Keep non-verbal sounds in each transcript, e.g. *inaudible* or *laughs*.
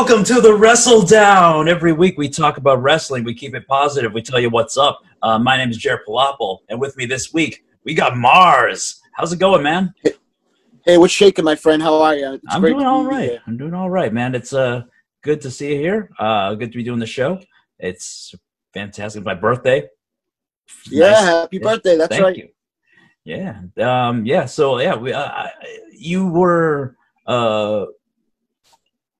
Welcome to the Wrestle Down. Every week we talk about wrestling. We keep it positive. We tell you what's up. Uh, my name is Jared Palapel, and with me this week we got Marz. How's it going, man? Hey, what's shaking, my friend? How are you? It's I'm doing all right. I'm doing all right, man. It's uh good to see you here. Uh, good to be doing the show. It's fantastic. It's my birthday. Yeah, Nice. happy birthday. That's Thank right. you. Yeah. Um. Yeah. So yeah, we. Uh, you were. Uh.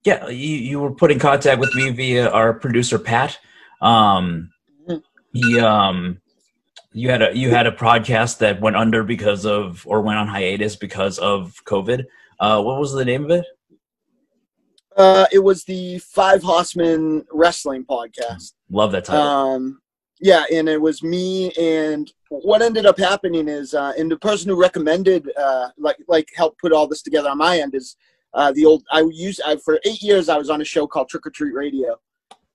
Yeah. You you were put in contact with me via our producer Pat. Um. Mhm. He um. You had a you had a podcast that went under because of or went on hiatus because of COVID. Uh, what was the name of it? Uh, it was the Five Horsemen Wrestling podcast. Love that title. Um, yeah, and it was me. And what ended up happening is, uh, and the person who recommended, uh, like, like helped put all this together on my end is uh, the old. I used I, for eight years. I was on a show called Trick or Treat Radio,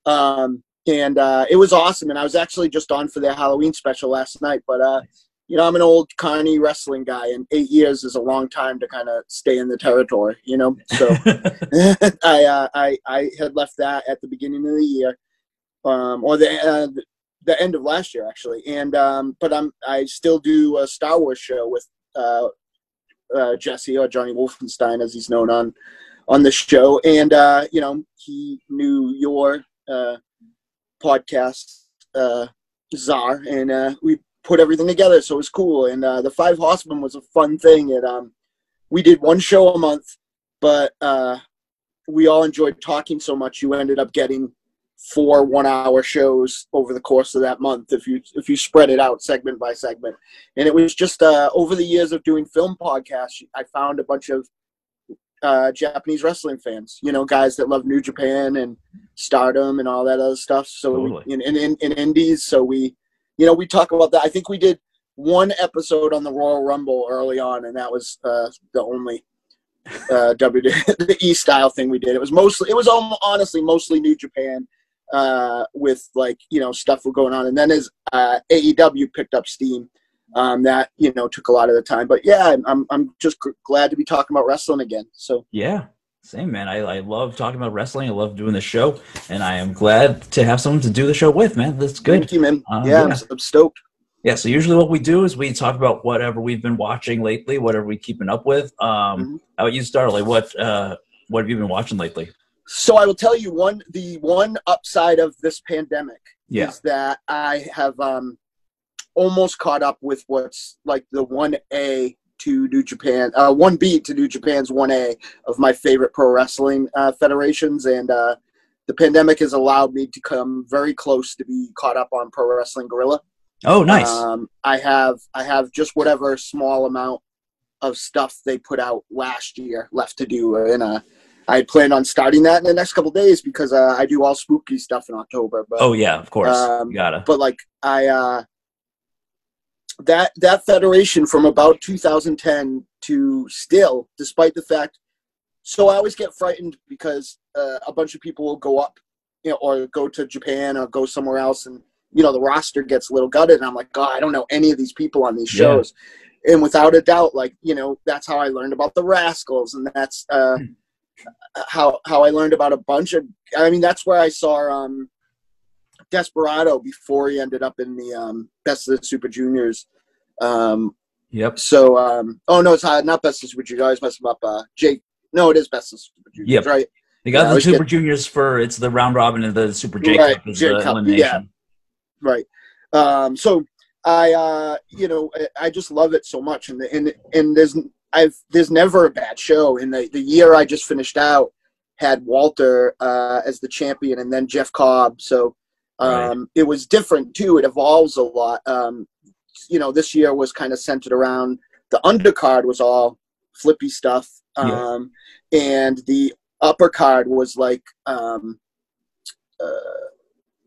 um, and uh, it was awesome. And I was actually just on for their Halloween special last night. But uh, you know, I'm an old carny wrestling guy, and eight years is a long time to kind of stay in the territory. You know, so. *laughs* *laughs* I, uh, I I had left that at the beginning of the year, um, or the uh, the end of last year actually. And um, but I'm I still do a Star Wars show with uh, Jesse or Johnny Wolfenstein as he's known on on the show. And uh, you know he knew your uh, podcast uh, czar, and uh, we put everything together, so it was cool. And uh, the Five Horsemen was a fun thing. It um, we did one show a month, but uh, we all enjoyed talking so much you ended up getting four one hour shows over the course of that month if you if you spread it out segment by segment. And it was just uh, over the years of doing film podcasts i found a bunch of uh, japanese wrestling fans you know guys that love new japan and stardom and all that other stuff. So Totally. we, in, in, in, in indies. So we you know we talk about that. I think we did one episode on the royal rumble early on and that was uh, the only uh, W *laughs* the E style thing we did. It was mostly it was al- honestly mostly New Japan uh, with like you know stuff going on, and then as uh, AEW picked up steam, um, that you know took a lot of the time. But yeah, I'm I'm, I'm just g- glad to be talking about wrestling again. So Yeah, same man. I, I love talking about wrestling. I love doing the show, and I am glad to have someone to do the show with, man. That's good. thank you, man. Um, yeah, I'm, yeah. s- I'm stoked. Yeah. So usually what we do is we talk about whatever we've been watching lately, whatever we're keeping up with. Um, Mhm. how about you start? Like what? Uh, what have you been watching lately? So I will tell you one the one upside of this pandemic Yeah. is that I have um, almost caught up with what's like the one A to New Japan, uh, one B to New Japan's one A of my favorite pro wrestling uh, federations, and uh, the pandemic has allowed me to come very close to be caught up on Pro Wrestling Guerrilla. Oh, nice. Um, I have I have just whatever small amount of stuff they put out last year left to do, in uh, I had planned on starting that in the next couple days because uh, I do all spooky stuff in October. But oh yeah, of course. um, you gotta. but like I uh, that that federation from about 2010 to still, despite the fact. So I always get frightened because uh, a bunch of people will go up, you know, or go to Japan or go somewhere else, and you know the roster gets a little gutted, and I'm like, God, I don't know any of these people on these Yeah. shows. And without a doubt, like you know, that's how I learned about the Rascalz, and that's uh, how how I learned about a bunch of. I mean, that's where I saw um, Desperado before he ended up in the um, Best of the Super Juniors. Um, Yep. so, um, oh no, it's uh, not Best of Super Juniors. I always mess him up. Uh, Jake. No, it is Best of Super Juniors, Yep. right? They got Yeah, the Super get- Juniors for it's the round robin and the Super J Right, Cup is J the Cup, elimination. Right. Um, so I, uh, you know, I- I just love it so much, and and and there's I've there's never a bad show. In the the year I just finished out, had Walter uh, as the champion, and then Jeff Cobb. So um, it was different too. It evolves a lot. Um, you know, this year was kind of centered around the undercard was all flippy stuff, Yeah. um, and the upper card was like um, uh,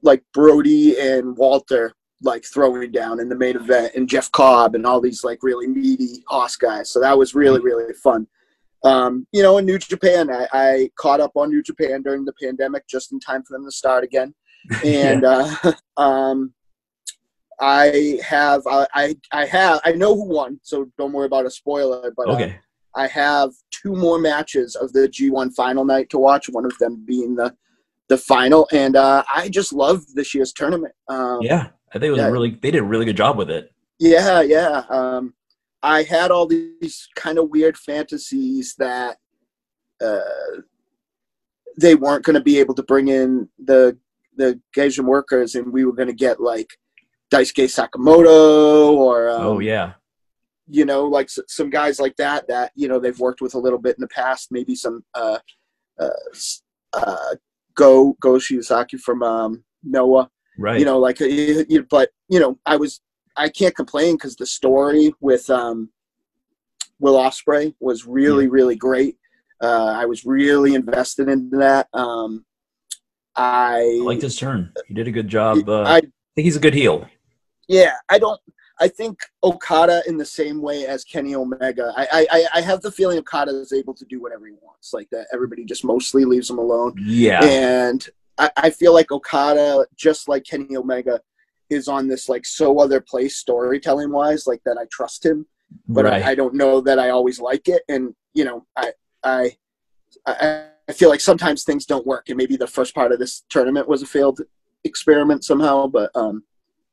like Brody and Walter like throwing down in the main event, and Jeff Cobb and all these like really meaty Hoss guys. So that was really really fun. Um, you know, in New Japan, I, I caught up on New Japan during the pandemic just in time for them to start again, *laughs* and uh, *laughs* um, I have I, I I have I know who won, so don't worry about a spoiler. But uh, Okay. I have two more matches of the G1 final night to watch. One of them being the the final, and uh, I just love this year's tournament. Um, yeah, I think it was yeah. really. They did a really good job with it. Yeah, yeah. Um, I had all these kind of weird fantasies that uh, they weren't going to be able to bring in the the Gaijin workers, and we were going to get like Daisuke Sekimoto or um, oh yeah, you know, like s- some guys like that that you know they've worked with a little bit in the past. Maybe some uh, uh, uh, Go Go Shiozaki from um, Noah right. you know like uh, you, but you know i was i can't complain because the story with um will ospreay was really really great uh i was really invested in that um i I liked his turn. He did a good job. Uh, i I think he's a good heel. yeah i don't i think okada in the same way as kenny omega i i I- i have the feeling okada is able to do whatever he wants like that everybody just mostly leaves him alone Yeah, and I, I feel like Okada, just like Kenny Omega, is on this like so other place storytelling wise, like that I trust him, but right. I, I don't know that I always like it. And you know, I I I, feel like sometimes things don't work, and maybe the first part of this tournament was a failed experiment somehow, but um,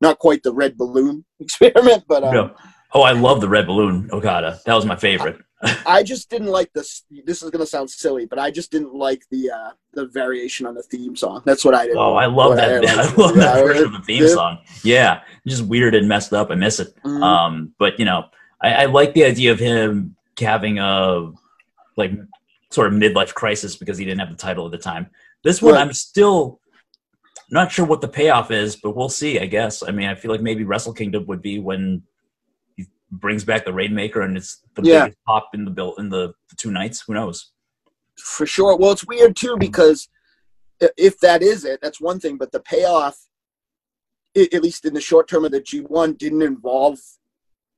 not quite the red balloon *laughs* experiment. But um, No. Oh, I love the red balloon Okada. That was my favorite. I just didn't like this. This is gonna sound silly, but I just didn't like the uh, the variation on the theme song. That's what I didn't. Oh, I love that. *laughs* I like. love that version of the theme song. Yeah, just weird and messed up. I miss it. Mhm. Um, but you know, I, I like the idea of him having a like sort of midlife crisis because he didn't have the title at the time. This one, Right. I'm still not sure what the payoff is, but we'll see. I guess. I mean, I feel like maybe Wrestle Kingdom would be when he brings back the Rainmaker and it's the Yeah. biggest pop in the bill in the, the two nights. Who knows? for sure. Well, it's weird too because if that is it, that's one thing. But the payoff, at least in the short term of the G one, didn't involve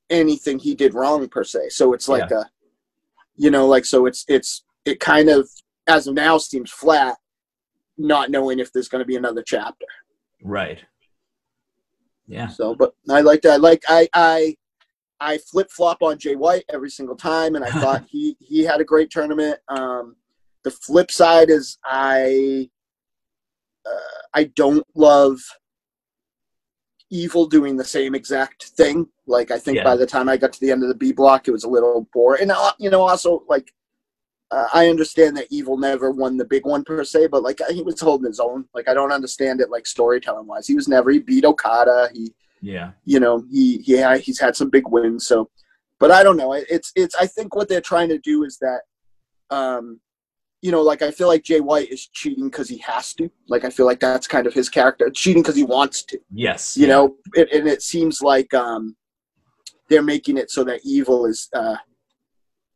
anything he did wrong per se. So it's like a, you know, like so it's it's it kind of as of now seems flat, not knowing if there's going to be another chapter. Right. Yeah. So, but I like that. I like I I I flip flop on Jay White every single time, and I *laughs* thought he he had a great tournament. Um, the flip side is I uh, I don't love Evil doing the same exact thing. Like I think Yeah. by the time I got to the end of the B block, it was a little boring. And uh, you know, also like uh, I understand that Evil never won the big one per se, but like he was holding his own. Like I don't understand it like storytelling wise. He was never he beat Okada. He Yeah. you know he yeah he's had some big wins so but i don't know it's it's i think what they're trying to do is that um you know like i feel like jay white is cheating because he has to like i feel like that's kind of his character cheating because he wants to Yes. you yeah. know it, and it seems like um they're making it so that evil is uh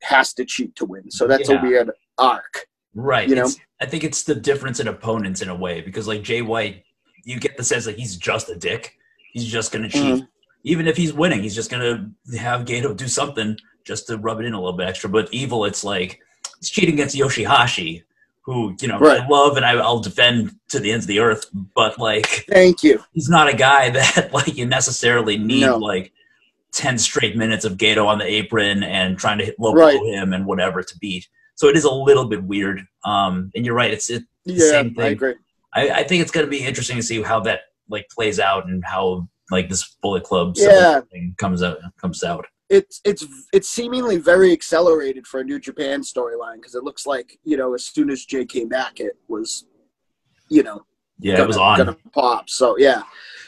has to cheat to win so that's Yeah. a weird arc Right. You know? It's- I think it's the difference in opponents in a way because like Jay White, you get the sense that he's just a dick. He's just going to cheat. Mm-hmm. Even if he's winning, he's just going to have Gedo do something just to rub it in a little bit extra. But evil, it's like he's cheating against Yoshihashi, who you know Right. I love and I, I'll defend to the ends of the earth. But like thank you he's not a guy *laughs* that like you necessarily need No. like 10 straight minutes of Gedo on the apron and trying to hit low Right. him and whatever to beat. So it is a little bit weird. Um, and you're right. It's it, yeah Same i thing. agree I, I think it's going to be interesting to see how that like plays out and how like this Bullet Club Yeah. thing comes out comes out. it's it's it's seemingly very accelerated for a New Japan storyline because it looks like you know as soon as Jay came back, it was, you know, Yeah, gonna, it was on. gonna pop. So yeah,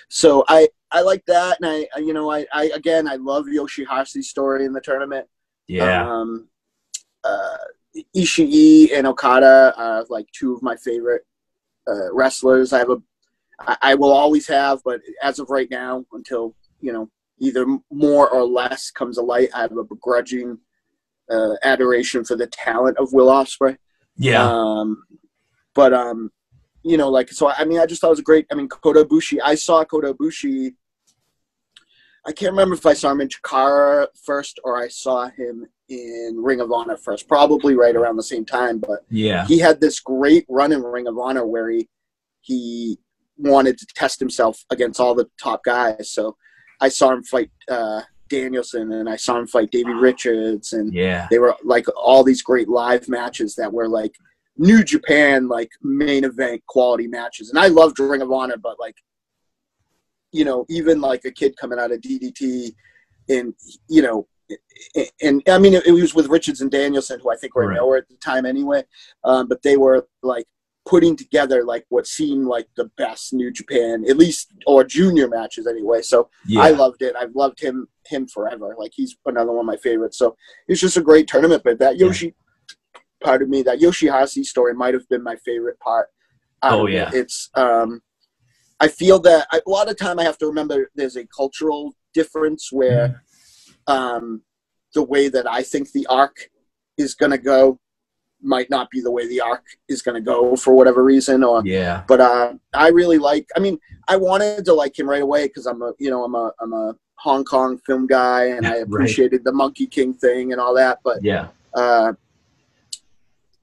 so I I like that, and I I- you know I I again I love Yoshihashi's story in the tournament. yeah, Um, uh, Ishii and Okada are like two of my favorite uh, wrestlers. I have a, I, I will always have, but as of right now, until you know either more or less comes to light, I have a begrudging uh, adoration for the talent of Will Ospreay. yeah, Um, but um, you know, like so. I mean, I just thought it was a great. I mean, Kota Ibushi. I saw Kota Ibushi. I can't remember if I saw him in Chikara first or I saw him in Ring of Honor first. Probably right around the same time. But yeah, he had this great run in Ring of Honor where he he wanted to test himself against all the top guys. So I saw him fight uh, Danielson and I saw him fight Davey Richards and Yeah. they were like all these great live matches that were like New Japan like main event quality matches. And I loved Ring of Honor, but like you know, even like a kid coming out of DDT and you know and, I mean it, it was with Richards and Danielson who I think were Right. nowhere at the time anyway. Um, but they were like putting together like what seemed like the best New Japan, at least or junior matches anyway. So Yeah. I loved it. I've loved him him forever. Like he's another one of my favorites. So it's just a great tournament. But that Yeah. part of me, that Yoshihashi story might have been my favorite part. Oh, of it. yeah. it's um, I feel that I, a lot of time I have to remember there's a cultural difference where Mm-hmm. um, the way that I think the arc is going to go might not be the way the arc is going to go for whatever reason or yeah. but uh, I really like. I mean, I wanted to like him right away because I'm a, you know, I'm a, I'm a Hong Kong film guy, and I *laughs* Right. appreciated the Monkey King thing and all that. But Yeah. uh,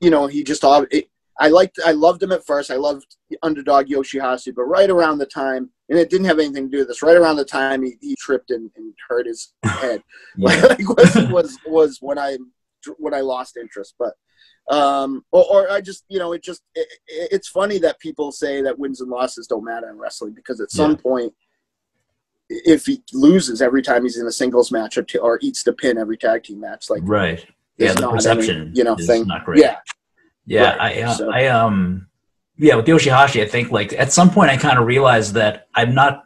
you know, he just all. It, I liked, I loved him at first. I loved underdog Yoshihashi, but right around the time, and it didn't have anything to do with this. Right around the time he, he tripped and, and hurt his *laughs* head, *laughs* like was, was was when I when I lost interest. But um, or, or I just you know it just it, it- it's funny that people say that wins and losses don't matter in wrestling because at some Yeah. point, if he loses every time he's in a singles match or, t- or eats the pin every tag team match, like Right. Yeah. The not any, perception, you know, thing. not great. yeah, Yeah, Right, I, uh, so- I, um, yeah, with Yoshihashi, I think like at some point I kind of realized that I'm not.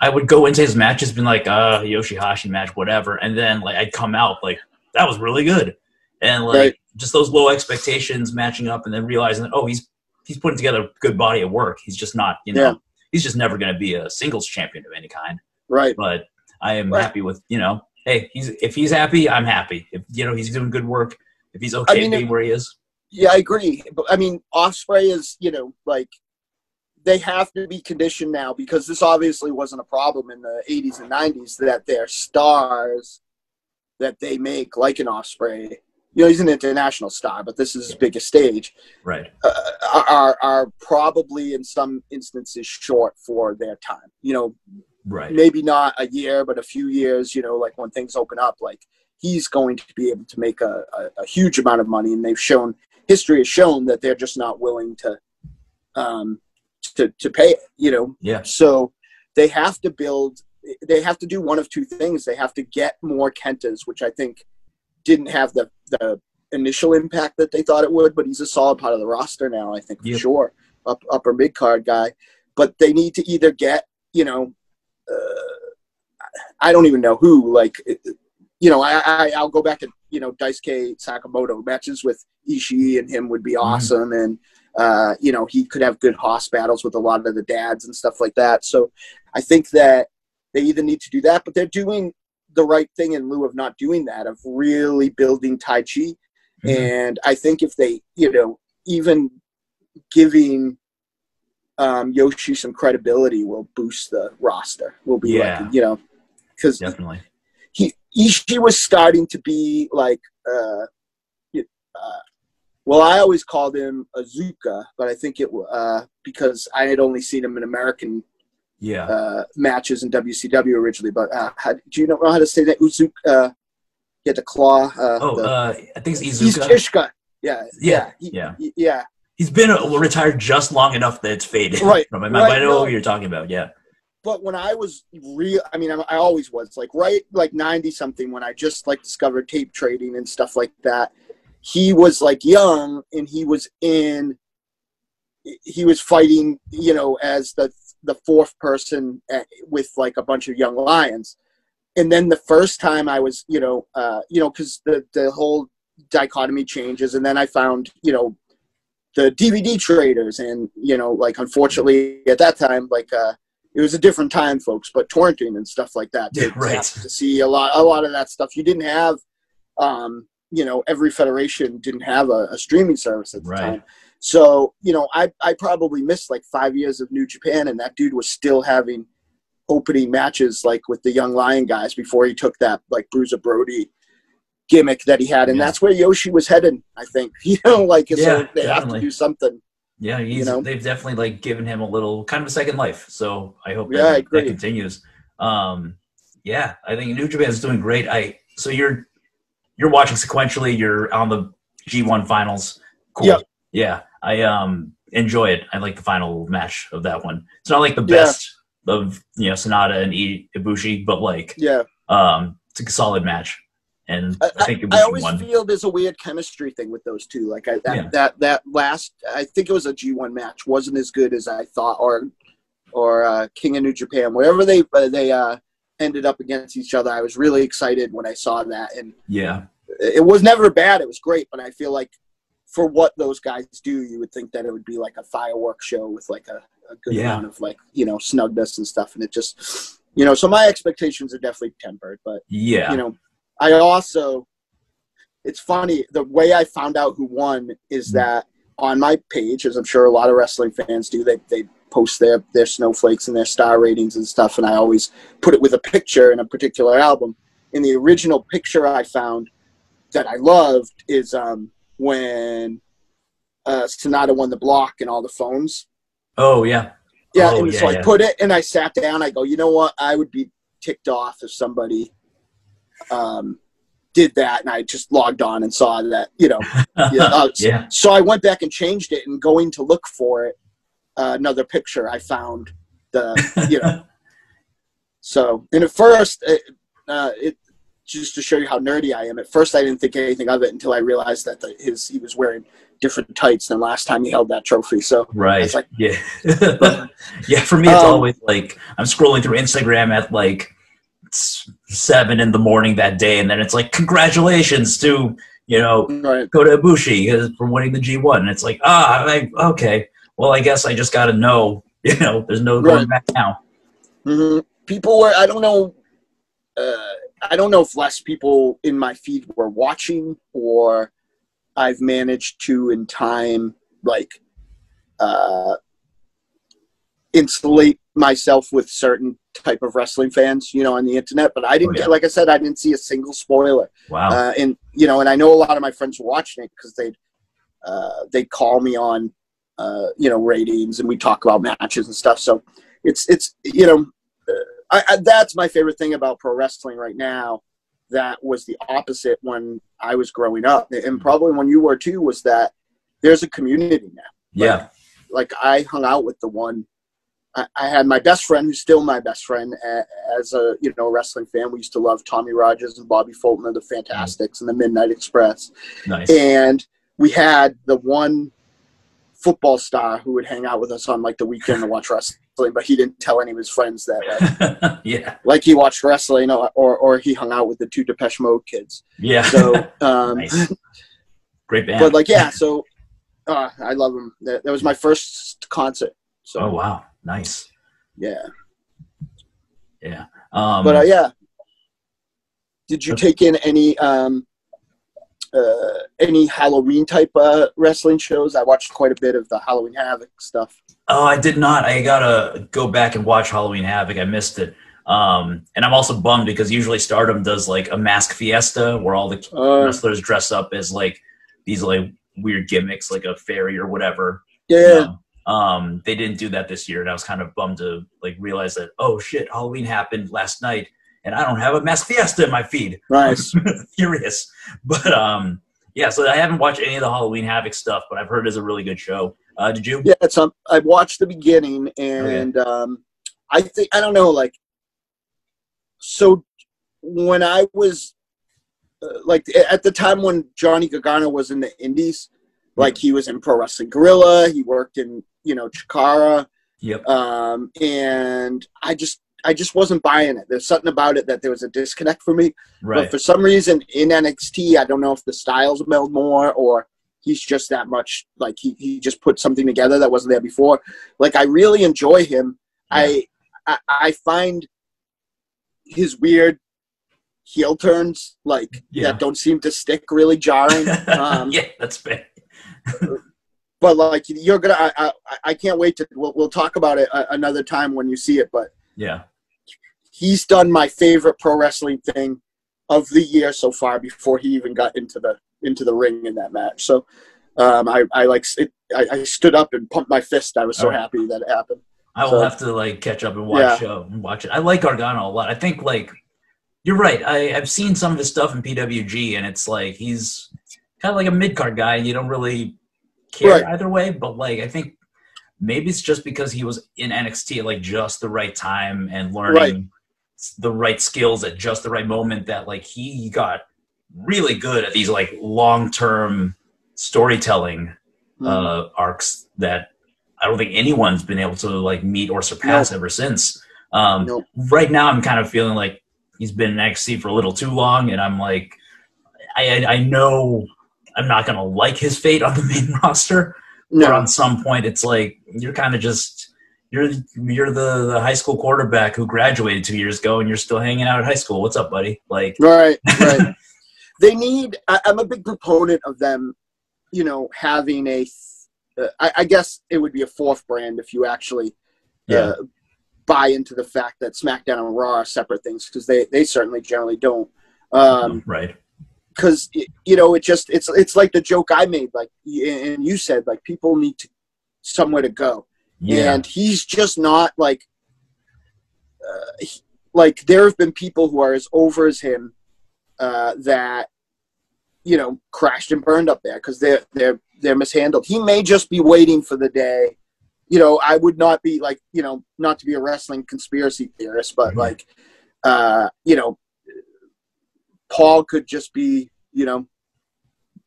I would go into his matches being like, uh, Yoshihashi match, whatever, and then like I'd come out like that was really good, and like Right. just those low expectations matching up, and then realizing that oh he's he's putting together a good body of work. He's just not, you know, Yeah. he's just never going to be a singles champion of any kind. right, But I am Right. happy with you know, hey, he's if he's happy, I'm happy. If you know he's doing good work, if he's okay mean, being if- where he is. yeah, I agree. But I mean, Ospreay is you know like they have to be conditioned now because this obviously wasn't a problem in the 80s and 90s that their stars that they make like an Ospreay. You know, he's an international star, but this is his biggest stage. Right. uh, are are probably in some instances short for their time. You know, Right. maybe not a year, but a few years. You know, like when things open up, like he's going to be able to make a, a, a huge amount of money, and they've shown history has shown that they're just not willing to um to to pay it. You know, Yeah. so they have to build. They have to do one of two things. They have to get more Kentas, which I think didn't have the the initial impact that they thought it would. But he's a solid part of the roster now. I think for Yep. sure, up upper mid card guy. But they need to either get you know, uh, I don't even know who. Like, you know, I, I I'll go back to you know Daisuke Sekimoto matches with Ishii and him would be awesome and uh, you know, he could have good hoss battles with a lot of the dads and stuff like that. So I think that they either need to do that, but they're doing the right thing in lieu of not doing that, of really building Taichi. Mhm. And I think if they, you know, even giving um, Yoshi some credibility will boost the roster. Will be Yeah. like, you know, because Definitely. he Ishii was starting to be like uh, uh well I always called him Azuka, but I think it uh because I had only seen him in American Yeah. uh matches in WCW originally, but uh how, do you know how to say that Uzuka uh he had the claw uh, oh, the, uh, I think it's he's Iizuka. Ishka. Yeah, Yeah, yeah. he- yeah. He's been uh, retired just long enough that it's faded. Right, *laughs* From my mind, right, I know no. what you're talking about. Yeah. but when I was real, I mean, I, I always was like right, like ninety something when I just like discovered tape trading and stuff like that. He was like young, and he was in. He was fighting, you know, as the the fourth person at, with like a bunch of young lions, and then the first time I was, you know, uh, you know, because the the whole dichotomy changes, and then I found, you know, the DVD traders, and you know, like unfortunately at that time, like. uh it was a different time, folks, but torrenting and stuff like that. To, Yeah, right. to see a lot, a lot of that stuff. You didn't have, um, you know, every federation didn't have a, a streaming service at the Right. time. So, you know, I, I probably missed like five years of New Japan, and that dude was still having opening matches like with the Young Lion guys before he took that like Bruiser Brody gimmick that he had, and Yeah. that's where Yoshi was headed. I think, *laughs* you know, like Yeah, they have to do something. Yeah, he's, You know? they've definitely like given him a little kind of a second life. So I hope Yeah, that, continues. Um, yeah, I think New Japan is doing great. I so you're you're watching sequentially. You're on the G1 finals. Cool. Yeah. Yeah. I um enjoy it. I like the final match of that one. It's not like the Yeah. best of you know Sanada and Ibushi, but like Yeah, um it's a solid match. And I, I, think Ibushi I always won. feel there's a weird chemistry thing with those two. Like I, that, Yeah. that that last, I think it was a G1 match, wasn't as good as I thought, or or uh, King of New Japan, wherever they uh, they uh, ended up against each other. I was really excited when I saw that, and yeah. it was never bad. It was great, but I feel like for what those guys do, you would think that it would be like a fireworks show with like a, a good Yeah. amount of like you know snugness and stuff, and it just you know. So my expectations are definitely tempered, but Yeah. you know, I also, it's funny, the way I found out who won is Mhm. that on my page, as I'm sure a lot of wrestling fans do, they, they post their, their snowflakes and their star ratings and stuff, and I always put it with a picture in a particular album. And the original picture I found that I loved is um, when uh, Sanada won the block and all the phones. oh yeah. Yeah, Oh, and yeah, so I yeah. put it and I sat down. I go, you know what? I would be ticked off if somebody um, did that, and I just logged on and saw that. You know, *laughs* yeah, uh, yeah. so I went back and changed it, and going to look for it, uh, another picture I found the you know. *laughs* so and at first, it, uh, it just to show you how nerdy I am. At first, I didn't think anything of it until I realized that the, his he was wearing different tights than last time he held that trophy. So Right. Like- *laughs* yeah. yeah. For me, it's Um, always like I'm scrolling through Instagram at like seven in the morning that day, and then it's like congratulations to you know right, Kota Ibushi uh, for winning the G1, and it's like ah, I, okay. Well, I guess I just got to know. *laughs* You know, there's no going Right. back now. hmm people were. I don't know. Uh, I don't know if less people in my feed were watching, or I've managed to in time like uh, insulate myself with certain type of wrestling fans, you know, on the internet. But I didn't Oh, yeah. get, like I said, I didn't see a single spoiler. Wow. Uh, and you know, and I know a lot of my friends were watching it because they'd uh, they'd call me on uh, you know ratings and we talk about matches and stuff. So it's it's you know I, I, that's my favorite thing about pro wrestling right now. That was the opposite when I was growing up, and probably when you were too. Was that there's a community now. yeah. Like I hung out with the one. I, I had my best friend, who's still my best friend, as a you know wrestling fan. We used to love Tommy Rogers and Bobby Fulton of the Fantastics and the Midnight Express Nice. and we had the one football star who would hang out with us on like the weekend to watch wrestling, but he didn't tell any of his friends that like, *laughs* yeah. like he watched wrestling or, or or he hung out with the two Depeche Mode kids. Yeah. So, *laughs* um, nice. Great band. but like yeah, so uh, I love him. That, that was my first concert. So oh wow. Nice. Yeah. Yeah, Um, but uh, yeah. Did you take in any um, uh, any Halloween type uh, wrestling shows? I watched quite a bit of the Halloween Havoc stuff. Oh, I did not. I gotta go back and watch Halloween Havoc. I missed it. Um, and I'm also bummed because usually Stardom does like a mask fiesta where all the Uh, wrestlers dress up as like these like weird gimmicks, like a fairy or whatever. yeah, Um, um, they didn't do that this year, and I was kind of bummed to like realize that oh shit, Halloween happened last night, and I don't have a mask fiesta in my feed. nice. *laughs* Furious, but um, yeah. So I haven't watched any of the Halloween Havoc stuff, but I've heard it's a really good show. Uh, did you? Yeah, it's um, I watched the beginning, and um, I think I don't know, like, so when I was uh, like at the time when Johnny Gargano was in the Indies, like he was in Pro Wrestling Guerrilla, he worked in you know Chikara, Yep. um, and I just I just wasn't buying it. There's something about it that there was a disconnect for me. Right. But for some reason in NXT, I don't know if the styles meld more or he's just that much like he, he just put something together that wasn't there before. Like I really enjoy him. I, I I find his weird heel turns like Yeah. that don't seem to stick really jarring. *laughs* Um, yeah, that's fair. *laughs* But like you're gonna, I, I, I can't wait to. We'll, we'll talk about it a, another time when you see it. But Yeah. he's done my favorite pro wrestling thing of the year so far before he even got into the into the ring in that match. So um, I, I like it, I, I stood up and pumped my fist. I was so right. happy that it happened. I will So- have to like catch up and watch Yeah. show and watch it. I like Gargano a lot. I think like you're right. I, I've seen some of his stuff in PWG, and it's like he's kind of like a mid card guy, and you don't really care Right. either way. But like, I think maybe it's just because he was in NXT at like just the right time and learning Right. the right skills at just the right moment that like he got really good at these like long term storytelling Mm-hmm. uh, arcs that I don't think anyone's been able to like meet or surpass ever since. Um, Nope. Right now, I'm kind of feeling like he's been in NXT for a little too long, and I'm like, I, I, I know I'm not gonna like his fate on the main *laughs* roster, but no, on some point, it's like you're kind of just you're you're the, the high school quarterback who graduated two years ago, and you're still hanging out at high school. What's up, buddy? Like, right, right. *laughs* they need. I, I'm a big proponent of them. You know, having a. Uh, I, I guess it would be a fourth brand if you actually yeah, uh, buy into the fact that SmackDown and Raw are separate things because they they certainly generally don't. Um, right, because you know it just it's it's like the joke I made like and you said like people need to somewhere to go yeah, and he's just not like uh, he- like there have been people who are as over as him uh, that you know crashed and burned up there because they're they're they're mishandled. He may just be waiting for the day. You know, I would not be like you know not to be a wrestling conspiracy theorist, but Mhm. like uh, you know, Paul could just be you know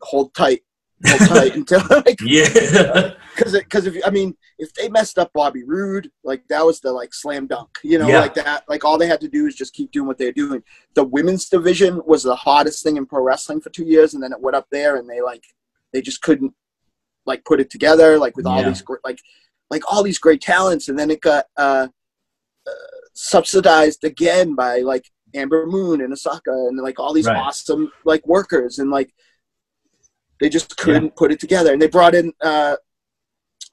hold tight, hold tight *laughs* until like yeah, *laughs* because because if I mean if they messed up Bobby Roode, like that was the like slam dunk, you know, Yeah. like that. Like all they had to do is just keep doing what they're doing. The women's division was the hottest thing in pro wrestling for two years, and then it went up there, and they like they just couldn't like put it together, like with all Yeah. these great like like all these great talents, and then it got uh, uh, subsidized again by like Ember Moon and Asuka and like all these Right. awesome like workers, and like they just couldn't put it together, and they brought in. uh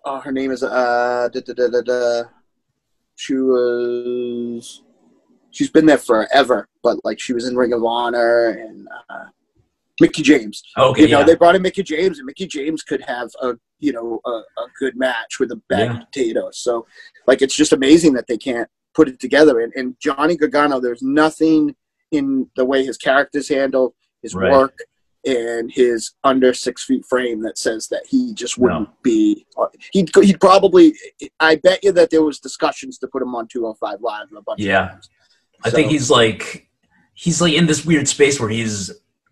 oh, her name is uh, da, da, da, da, da. she was, she's been there forever, but like she was in Ring of Honor and uh, Mickie James. okay, you know, yeah. they brought in Mickie James, and Mickie James could have a you know a, a good match with a bag Yeah. of potatoes. So, like, it's just amazing that they can't put it together. And, and Johnny Gargano, there's nothing in the way his characters handle his Right. work and his under six feet frame that says that he just wouldn't be. He'd he'd probably. I bet you that there was discussions to put him on 205 live a bunch Yeah. of times. I think he's like he's like in this weird space where he's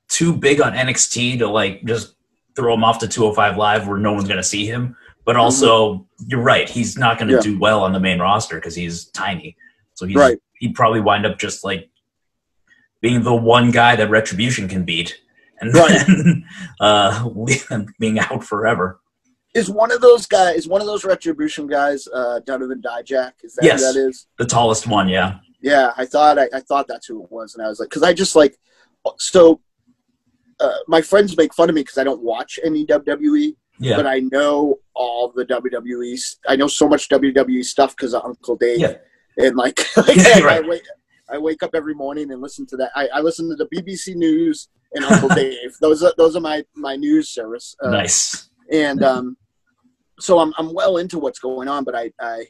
too big on NXT to like just throw him off to 205 live where no one's gonna see him. But also, you're right. He's not going to Mm-hmm. Yeah. do well on the main roster because he's tiny. So he's Right. he'd probably wind up just like being the one guy that Retribution can beat, and then *laughs* uh, being out forever. Is one of those guys? Is one of those retribution guys? Uh, Donovan Dijak? Is that Yes. who that is? The tallest one, yeah, Yeah, I thought I, I thought that's who it was, and I was like, because I just like, so uh, my friends make fun of me because I don't watch any WWE, yeah, but I know all the WWE. I know so much WWE stuff because of Uncle Dave, Yeah. and like, *laughs* *laughs* like Yeah, I, right. I wake I wake up every morning and listen to that. I, I listen to the BBC News and Uncle *laughs* Dave. Those are those are my my news service. Uh, nice. and um, so I'm I'm well into what's going on, but I I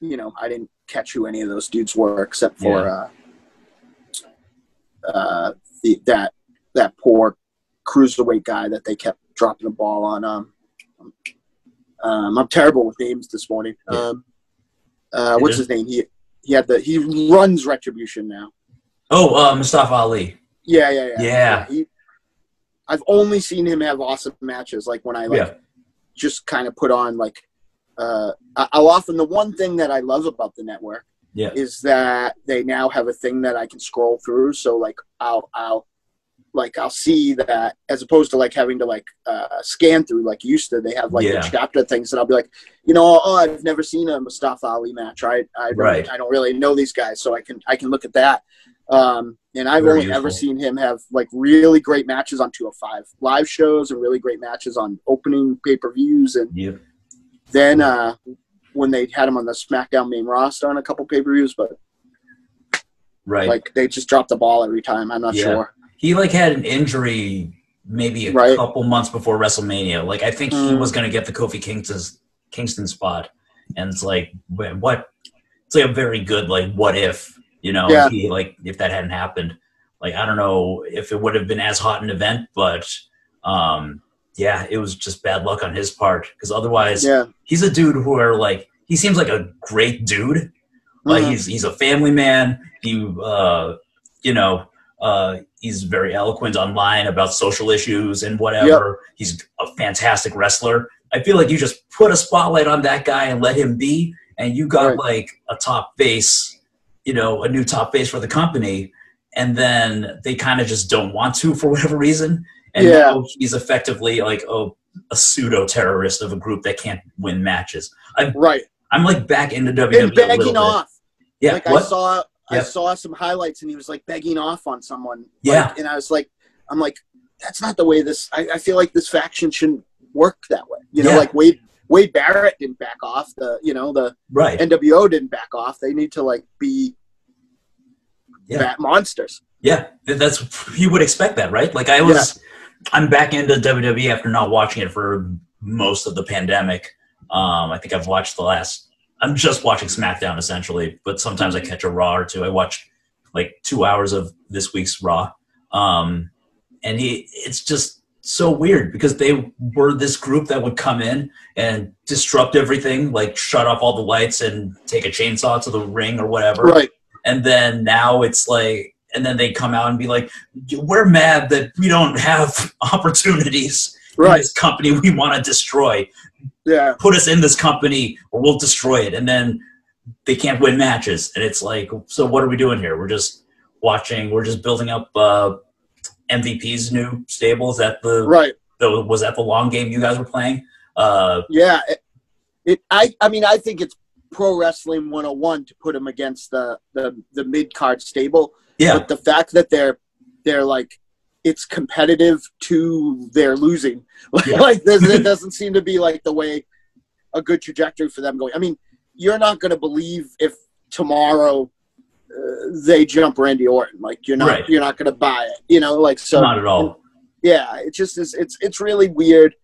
you know I didn't catch who any of those dudes were except for uh, uh, the that that poor cruiserweight guy that they kept dropping the ball on. Um, um, I'm terrible with names this morning. Yeah. Um, uh, what's his name? He he had the he runs Retribution now. Oh, uh, Mustafa Ali. Yeah, yeah, yeah. Yeah. he, I've only seen him have awesome matches. Like when I like Yeah. just kind of put on like uh I- I'll often the one thing that I love about the network Yeah. is that they now have a thing that I can scroll through. So like I'll I'll like I'll see that as opposed to like having to like uh, scan through like used to. They have like Yeah. the chapter things, and I'll be like, you know, oh, I've never seen a Mustafa Ali match. I I don't, Right. I don't really know these guys, so I can I can look at that. Um, and I've Very only ever seen him have like really great matches on 205 live shows and really great matches on opening pay per views and Yep. then uh, when they had him on the SmackDown main roster on a couple pay per views, but Right. like they just dropped the ball every time. I'm not Yeah. sure. he like had an injury maybe a Right. couple months before WrestleMania. Like I think he Mm. was going to get the Kofi Kingston's Kingston spot, and it's like what? It's like a very good like what if You know, Yeah. he, like if that hadn't happened, like I don't know if it would have been as hot an event, but um, yeah, it was just bad luck on his part because otherwise, Yeah. he's a dude who are like he seems like a great dude. Like Mhm. he's he's a family man. He uh, you know uh, he's very eloquent online about social issues and whatever. He's a fantastic wrestler. I feel like you just put a spotlight on that guy and let him be, and you got Right. like a top face, you know, a new top face for the company. And then they kind of just don't want to for whatever reason. And Yeah. now he's effectively like a, a pseudo terrorist of a group that can't win matches. Right. I'm like back into WWE. And begging off. Yeah. like what? I saw I saw some highlights and he was like begging off on someone. Yeah. Like, and I was like, I'm like, that's not the way this I, I feel like this faction shouldn't work that way. You know, Yeah. like Wade Wade Barrett didn't back off. The you know, the right. NWO didn't back off. They need to like be Yeah. monsters. Yeah, that's you would expect that, right? Like I was, I'm back into WWE after not watching it for most of the pandemic. Um, I think I've watched the last. I'm just watching SmackDown essentially, but sometimes I catch a Raw or two. I watch like two hours of this week's Raw, um, and he, it's just so weird because they were this group that would come in and disrupt everything, like shut off all the lights and take a chainsaw to the ring or whatever Right. And then now it's like and then they come out and be like we're mad that we don't have *laughs* opportunities in Right. this company we want to destroy Yeah. put us in this company or we'll destroy it and then they can't win matches and it's like so what are we doing here we're just watching we're just building up uh mvp's new stable is that the, Right. the was that the long game you guys were playing uh Yeah. It, it I I mean I think it's pro wrestling 101 to put them against the the, the mid card stable. yeah But the fact that they're they're like it's competitive to their losing. *laughs* Yeah. like it doesn't seem to be like the way a good trajectory for them going. I mean, you're not going to believe if tomorrow uh, they jump Randy Orton. Like you're not Right. you're not going to buy it. You know, like so. not at all yeah it just is it's it's really weird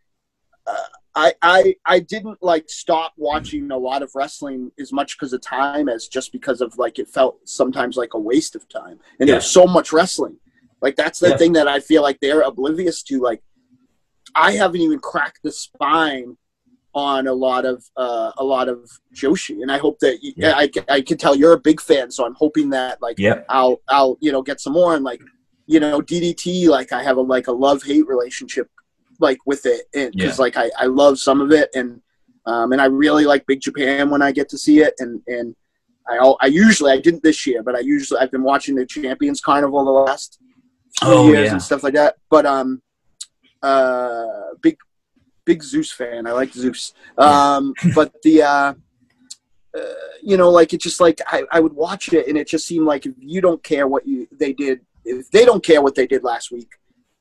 uh, I, I I didn't like stop watching a lot of wrestling as much because of time as just because of like it felt sometimes like a waste of time and Yeah. there's so much wrestling like that's the Yeah. thing that I feel like they're oblivious to like I haven't even cracked the spine on a lot of uh, a lot of Joshi and I hope that you, Yeah. I I can tell you're a big fan so I'm hoping that like yep I'll I'll you know get some more and like you know DDT like I have a like a love hate relationship like with it and because Yeah. like I, I love some of it and um, and I really like Big Japan when I get to see it and and I I usually I didn't this year but I usually I've been watching the Champions Carnival the last few Oh, years yeah. and stuff like that but um uh big big Zeus fan I like Zeus um but the uh uh, you know, like it just like I, I would watch it and it just seemed like if you don't care what you they did, if they don't care what they did last week,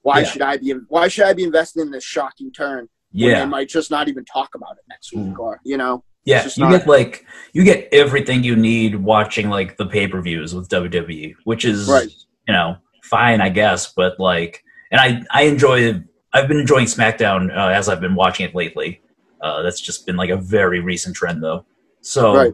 why Yeah. should I be? Why should I be investing in this shocking turn? when yeah they might just not even talk about it next week, Mm. or you know, Yeah, just you not- get like you get everything you need watching like the pay per views with WWE, which is Right. you know fine, I guess. But like, and I I enjoy. I've been enjoying SmackDown uh, as I've been watching it lately. Uh, that's just been like a very recent trend though. So, Right.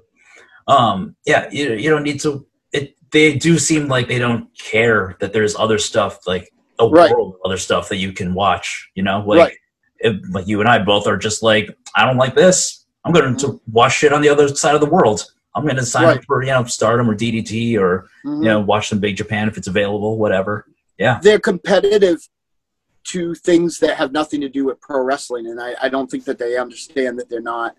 um, yeah, you you don't need to. It they do seem like they don't care that there's other stuff like a Right. world of other stuff that you can watch. You know, like Right. if, like you and I both are just like, I don't like this. I'm going to watch shit on the other side of the world. I'm going to sign Right. up for you know Stardom or DDT or Mhm. you know watch some Big Japan if it's available, whatever. Yeah, they're competitive to things that have nothing to do with pro wrestling, and I, I don't think that they understand that they're not.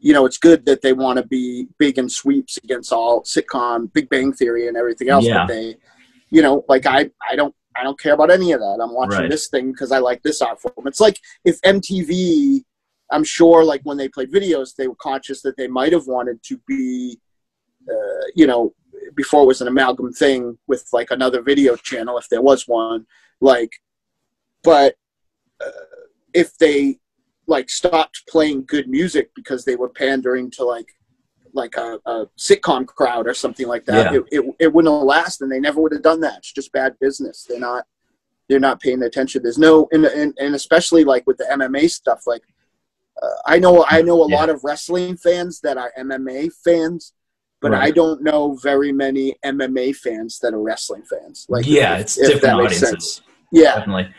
You know, it's good that they want to be big in sweeps against all sitcom, Big Bang Theory, and everything else. Yeah. But they, you know, like I, I don't, I don't care about any of that. I'm watching Right. this thing because I like this art form. It's like if MTV, I'm sure, like when they played videos, they were conscious that they might have wanted to be, uh, you know, before it was an amalgam thing with like another video channel, if there was one, like, but uh, if they like stopped playing good music because they were pandering to like like a, a sitcom crowd or something like that, Yeah. it, it, it wouldn't have lasted, and they never would have done that. It's just bad business. They're not they're not paying attention. There's no and and, and especially like with the MMA stuff, like. Uh, I know I know a Yeah. lot of wrestling fans that are MMA fans, but Right. I don't know very many MMA fans that are wrestling fans. Like, yeah, if- it's if different that makes audiences. sense. Yeah, Definitely.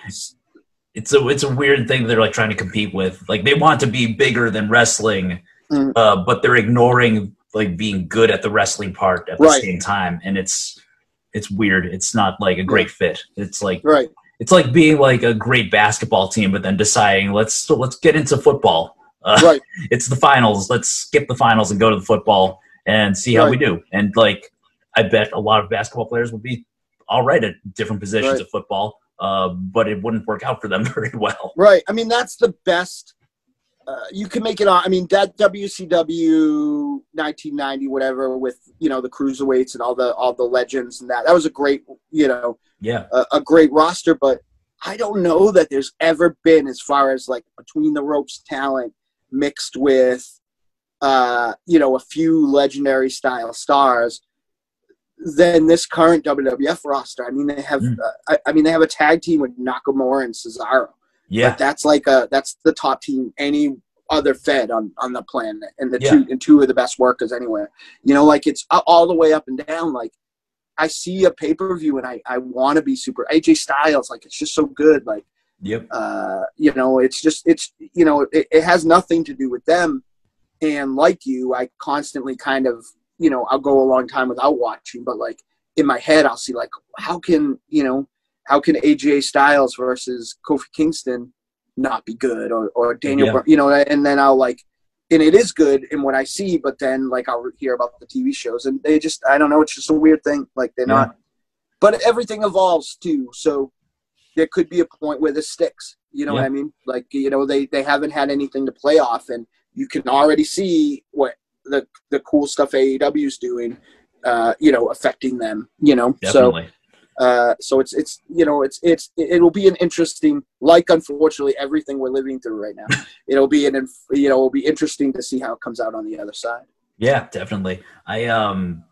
It's a it's a weird thing they're like trying to compete with. Like they want to be bigger than wrestling, Mm. uh, but they're ignoring like being good at the wrestling part at the Right. same time, and it's it's weird. It's not like a great fit. It's like right. it's like being like a great basketball team, but then deciding let's let's get into football. Uh, Right. *laughs* It's the finals. Let's skip the finals and go to the football and see how we do. And like, I bet a lot of basketball players would be all right at different positions Right. of football, uh, but it wouldn't work out for them *laughs* very well. Right. I mean, that's the best. Uh, you can make it on. I mean, that WCW 1990, whatever, with you know the cruiserweights and all the all the legends and that. That was a great, you know, Yeah, a, a great roster. But I don't know that there's ever been as far as like between the ropes talent mixed with, uh, you know, a few legendary style stars. Than this current WWF roster. I mean, they have. Mm. Uh, I, I mean, they have a tag team with Nakamura and Cesaro. Yeah, But that's like a that's the top team any other Fed on on the planet, and the Yeah. two and two of the best workers anywhere. You know, like it's all the way up and down. Like I see a pay per view and I I want to be super AJ Styles. Like it's just so good. Like yep, uh, you know, it's just it's you know it, it has nothing to do with them. And like you, I constantly kind of you know I'll go a long time without watching, but like in my head I'll see like how can you know how can AJ Styles versus Kofi Kingston not be good or or Daniel Yeah. Br- you know and then I'll like and it is good in what I see, but then like I'll hear about the TV shows and they just I don't know it's just a weird thing like they're Yeah. not but everything evolves too so there could be a point where this sticks you know what I mean like you know they they haven't had anything to play off and you can already see what the the cool stuff AEW is doing uh you know affecting them you know so definitely. Uh, so it's it's you know it's it's it'll be an interesting like unfortunately everything we're living through right now *laughs* it'll be an you know it'll be interesting to see how it comes out on the other side Yeah, definitely. I um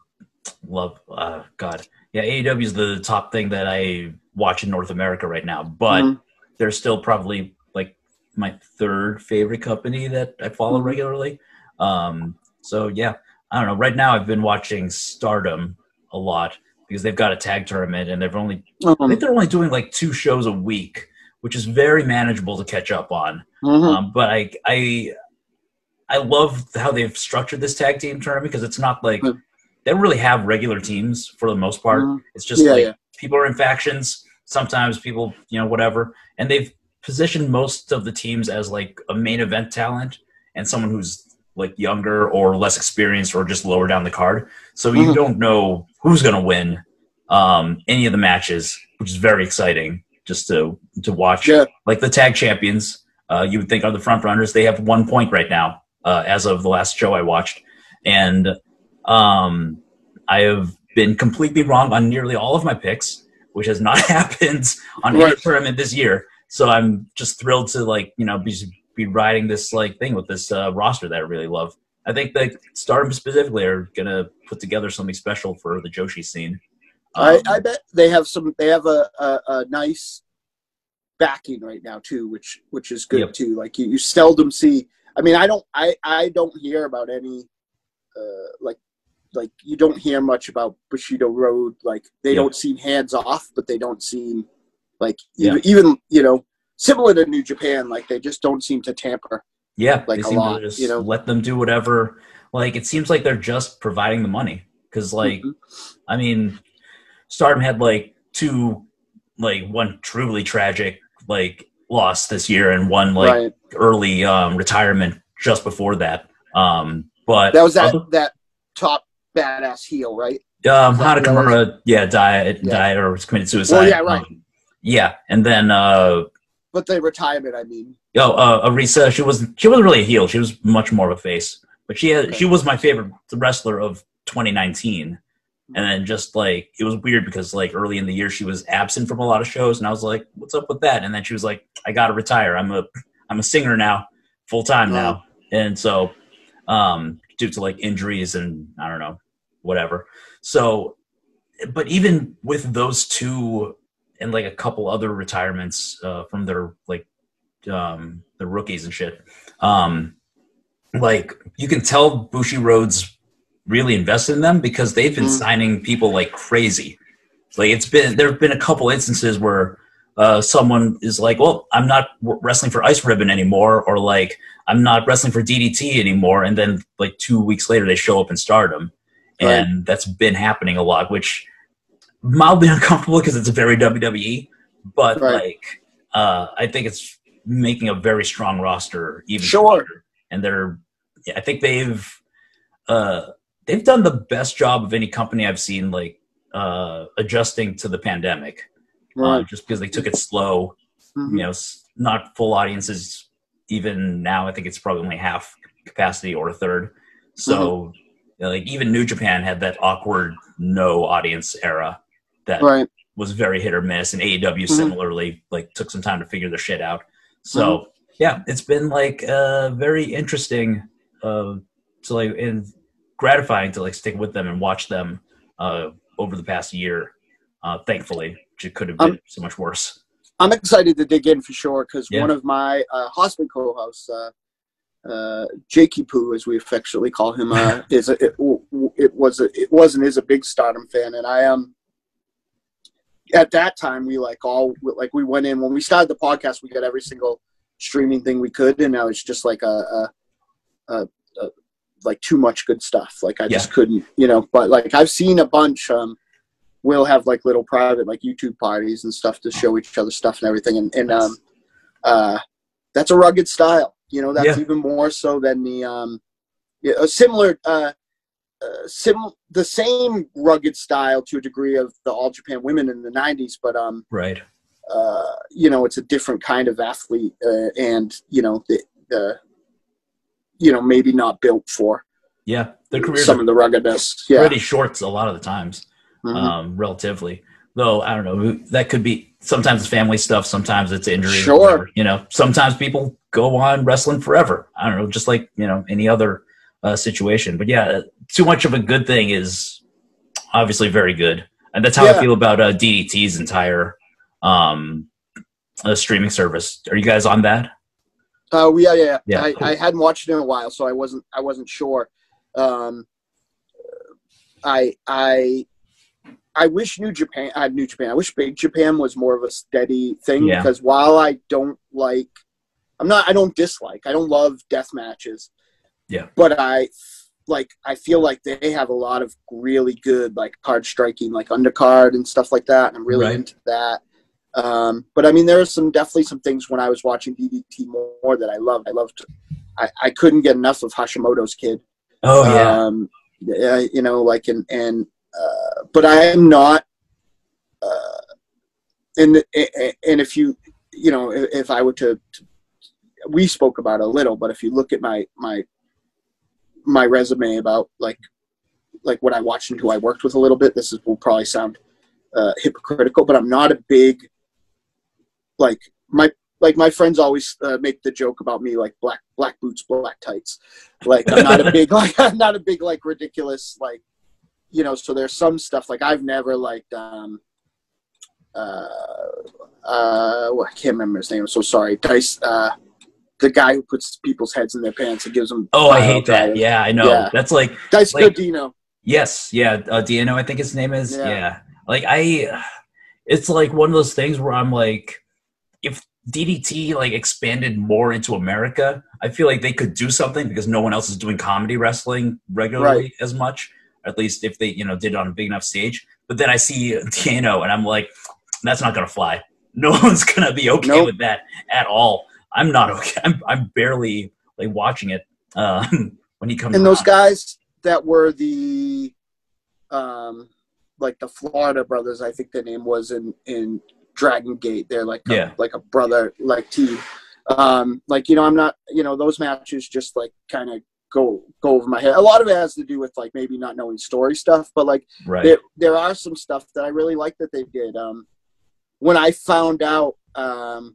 love uh God. Yeah, AEW is the top thing that I watch in North America right now, but Mhm. they're still probably like my third favorite company that I follow Mhm. regularly. Um so yeah, I don't know. Right now I've been watching Stardom a lot because they've got a tag tournament and they've only I Um, think they're only doing like two shows a week, which is very manageable to catch up on. mhm. Um, but I, I, I love how they've structured this tag team tournament because it's not like Hmm. they don't really have regular teams for the most part. Mhm. It's just Yeah, like yeah. people are in factions. Sometimes people, you know, whatever, and they've positioned most of the teams as like a main event talent and someone who's like younger or less experienced or just lower down the card. So you Mhm. don't know who's going to win um, any of the matches, which is very exciting just to to watch. Yeah. Like the tag champions uh, you would think are the front runners. They have one point right now uh, as of the last show i watched. And um, i have been completely wrong on nearly all of my picks which has not *laughs* happened on any tournament this year. So i'm just thrilled to like you know be, be riding this like thing with this uh, roster that i really love. I think that stardom specifically are gonna put together something special for the joshi scene. I, Um, I bet they have some they have a, a, a nice backing right now too which which is good Yep. too. Like you, you seldom see i mean i don't i i don't hear about any uh like like you don't hear much about Bushiroad. Like they Yeah. don't seem hands off but they don't seem like even, even you know similar to new japan like they just don't seem to tamper Yeah, like they a lot, to just you know? let them do whatever. Like it seems like they're just providing the money because, like, Mhm. I mean, Stardom had like two, like one truly tragic like loss this year and one like right early um, retirement just before that. Um, but that was that other- that top badass heel right um, Hana Kimura, yeah, died, Yeah. died or was committed suicide. Well, yeah, right. Um, yeah, and then uh, but the retirement i mean Oh, uh, Arisa, she wasn't. She wasn't really a heel. She was much more of a face. But she had, Okay. she was my favorite wrestler of 2019. And then just like it was weird because like early in the year she was absent from a lot of shows, and I was like, "What's up with that?" And then she was like, "I got to retire. I'm a I'm a singer now, full time now." And so, um, due to like injuries and I don't know, whatever. So, but even with those two and like a couple other retirements uh, from their like um, the rookies and shit. Um, like you can tell Bushiroad's really invested in them because they've been Mhm. signing people like crazy. Like it's been there have been a couple instances where uh, someone is like, "Well, I'm not wrestling for Ice Ribbon anymore," or like, "I'm not wrestling for DDT anymore," and then like two weeks later they show up in Stardom, and that's been happening a lot, which mildly *laughs* uncomfortable because it's very WWE, but Right. like uh, I think it's making a very strong roster even Sure. stronger. and they're yeah, I think they've uh, they've done the best job of any company I've seen like uh, adjusting to the pandemic uh, just because they took it slow Mhm. you know s- not full audiences even now i think it's probably only half capacity or a third so Mm-hmm. you know, like even new japan had that awkward no audience era that Right. was very hit or miss and aew Mhm. similarly like took some time to figure their shit out so Mm-hmm. yeah it's been like uh very interesting uh to like and gratifying to like stick with them and watch them uh over the past year uh thankfully which it could have been Um, so much worse I'm excited to dig in for sure because Yeah. one of my uh, hospital co-hosts, uh, uh, Jakey Poo, as we affectionately call him, uh, *laughs* is a, it, it was a, it was and is a big Stardom fan, and I um at that time we like all like we went in when we started the podcast, we got every single streaming thing we could, and now it's just like a, a, a, a like too much good stuff. Like I just couldn't, you know. But like I've seen a bunch. Um, we'll have like little private like YouTube parties and stuff to show each other stuff and everything. And, and um, uh, that's a rugged style. You know, that's Yeah. even more so than the um, yeah, a similar uh, uh, sim the same rugged style to a degree of the All Japan Women in the '90s, but um, right uh, you know, it's a different kind of athlete, uh, and you know, the, the you know maybe not built for yeah their careers some of the ruggedness. Yeah. pretty shorts a lot of the times Mhm. um, relatively. Though I don't know, that could be sometimes it's family stuff, sometimes it's injury. Sure. whatever, You know, sometimes people go on wrestling forever. I don't know, just like you know any other uh, situation. But yeah, too much of a good thing is obviously very good, and that's how I feel about uh, DDT's entire um, uh, streaming service. Are you guys on that? Uh, we, yeah, yeah. Yeah, I, cool. I hadn't watched it in a while, so I wasn't, I wasn't sure. Um, I, I, I wish New Japan, uh, New Japan. I wish Big Japan was more of a steady thing Yeah. because while I don't like, I'm not, I don't dislike, I don't love death matches. Yeah. But I, like, I feel like they have a lot of really good like card striking, like undercard and stuff like that. And I'm really Right. into that. Um, but I mean, there are some definitely some things when I was watching DDT more that I loved. I loved. I, I couldn't get enough of Hashimoto's kid. Oh yeah, Um, yeah, you know, like and and uh, but I am not. Uh, and and if you you know if, I were to, to, we spoke about it a little, but if you look at my my my resume about like like what I watched and who I worked with a little bit, this is, will probably sound uh, hypocritical, but I'm not a big like my like my friends always uh, make the joke about me like black black boots black tights. Like i'm not a big *laughs* like i'm not a big like ridiculous like you know so there's some stuff like i've never liked um uh uh well, i can't remember his name. I'm so sorry. Dice uh the guy who puts people's heads in their pants and gives them oh I hate that. Yeah, I know. Yeah. That's like dice Like- Godino. Yes, yeah, uh, Diano, I think his name is. Yeah. Yeah. like I, it's like one of those things where I'm like, if DDT like expanded more into America, I feel like they could do something because no one else is doing comedy wrestling regularly Right. as much. At least if they, you know, did it on a big enough stage. But then I see *laughs* Dino, and I'm like, that's not gonna fly. No *laughs* one's gonna be okay Nope. with that at all. I'm not *laughs* okay. I'm, I'm barely like watching it um, *laughs* when he comes. In. And those guys that were the um like the florida brothers i think the name was in in dragon gate they're like a, Yeah. like a brother like team um like you know i'm not you know those matches just like kind of go go over my head a lot of it has to do with like maybe not knowing story stuff but like right. there, there are some stuff that I really like that they did. Um, when I found out um, uh,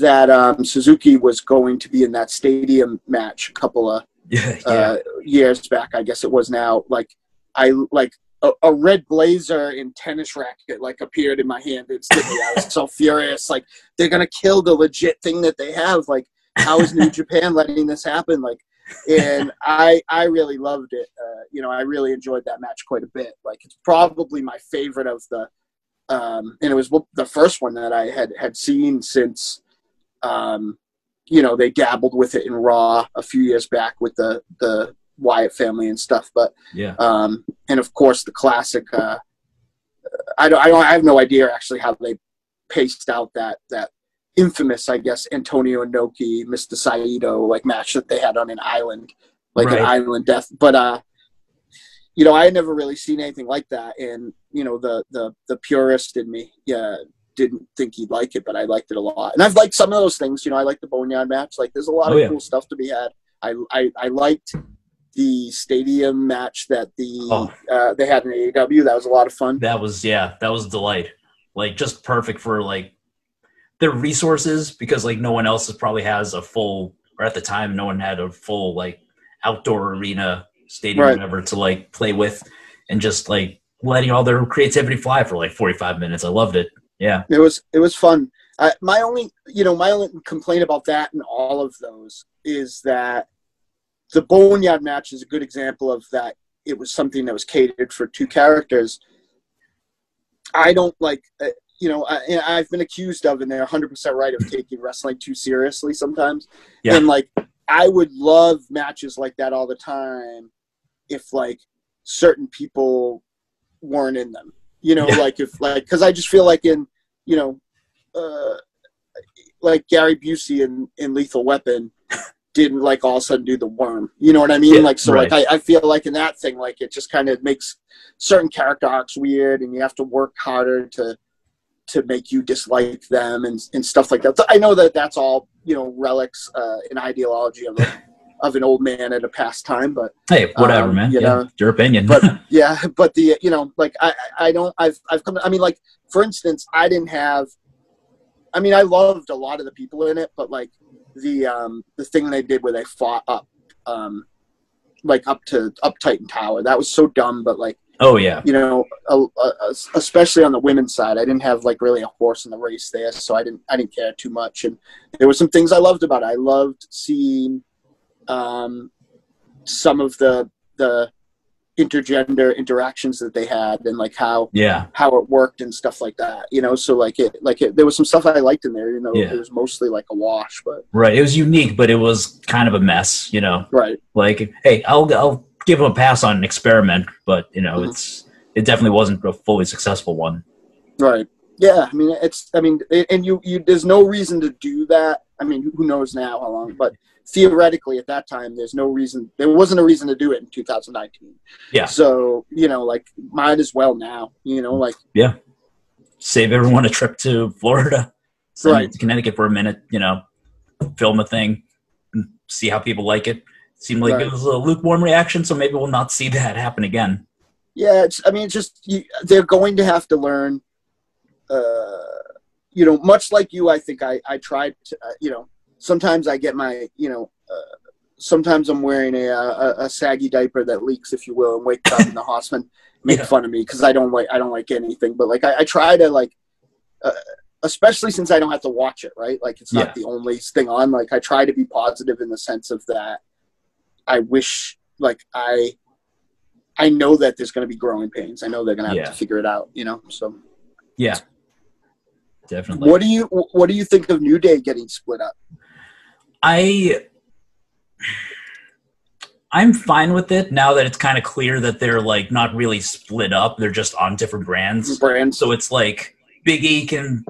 that um, Suzuki was going to be in that stadium match a couple of yeah, *laughs* yeah. uh, years back, I guess it was now. Like I like a, a red blazer and tennis racket like appeared in my hand instantly. I was so *laughs* furious. Like they're gonna kill the legit thing that they have. Like how is New *laughs* Japan letting this happen? Like and I I really loved it. Uh, you know, I really enjoyed that match quite a bit. Like it's probably my favorite of the, um, and it was the first one that I had had seen since, um, you know, they dabbled with it in Raw a few years back with the the Wyatt family and stuff. But yeah, um, and of course the classic. Uh, I don't, I don't I have no idea actually how they paced out that that infamous, I guess, Antonio Inoki, Mr. Saito like match that they had on an island, like right. an island death. But uh, you know, I had never really seen anything like that, and you know, the the the purist in me, yeah, didn't think he'd like it, but I liked it a lot. And I've liked some of those things. You know, I like the Boneyard match. Like, there's a lot oh, of yeah. cool stuff to be had. I I, I liked the stadium match that the oh. uh, they had in AEW. That was a lot of fun. That was yeah, that was delight. Like just perfect for like their resources because like no one else probably has a full or at the time no one had a full like outdoor arena stadium right. whatever to like play with and just like letting all their creativity fly for like 45 minutes. I loved it. Yeah. It was it was fun. Uh, my only you know my only complaint about that and all of those is that the Boneyard match is a good example of that. It was something that was catered for two characters. I don't like, uh, you know, I, have been accused of, and they're 100% right, of taking wrestling too seriously sometimes. Yeah. And like, I would love matches like that all the time if like certain people weren't in them. You know, yeah. like if like, because I just feel like in, you know, uh, like Gary Busey in, in Lethal Weapon *laughs* didn't like all of a sudden do the worm. You know what I mean? Yeah, like so right. like I, I feel like in that thing, like it just kind of makes certain character arcs weird and you have to work harder to to make you dislike them and, and stuff like that. So I know that that's all, you know, relics uh, and ideology of a, of an old man at a past time, but hey, whatever, um, man. You yeah, know, your opinion. but *laughs* yeah, but the you know, like I I don't I've I've come I mean like for instance, I didn't have I mean I loved a lot of the people in it, but like the um, the thing they did where they fought up, um, like up to up Titan Tower. That was so dumb, but like oh yeah, you know, especially on the women's side, I didn't have like really a horse in the race there, so I didn't I didn't care too much. And there were some things I loved about it. I loved seeing um, some of the the intergender interactions that they had and like how yeah. how it worked and stuff like that you know? So like it like it, there was some stuff i liked in there you know? Yeah. it was mostly like a wash but right. It was unique but it was kind of a mess you know? Right. Like hey i'll i'll give them a pass on an experiment but you know mm-hmm. it's it definitely wasn't a fully successful one. Right. Yeah i mean it's i mean and you you there's no reason to do that. I mean who knows now how long but theoretically at that time there's no reason there wasn't a reason to do it in 2019 yeah. So you know like might as well now you know like yeah. Save everyone a trip to florida. Send right. to connecticut for a minute you know film a thing see how people like it. Seemed like right. it was a lukewarm reaction so maybe we'll not see that happen again. Yeah it's i mean it's just you, they're going to have to learn uh you know much like you i think i i tried to uh, you know sometimes I get my, you know, uh, sometimes I'm wearing a, a, a saggy diaper that leaks, if you will, and wake up in the hospital *laughs* make yeah. fun of me because I don't like I don't like anything. But like I, I try to like, uh, especially since I don't have to watch it, right? Like it's not yeah. the only thing on. Like I try to be positive in the sense of that. I wish like I. I know that there's going to be growing pains. I know they're going to have yeah. to figure it out. You know, so yeah, definitely. What do you What do you think of New Day getting split up? I I'm fine with it now that it's kind of clear that they're like not really split up. They're just on different brands. Brands. So it's like Big E can.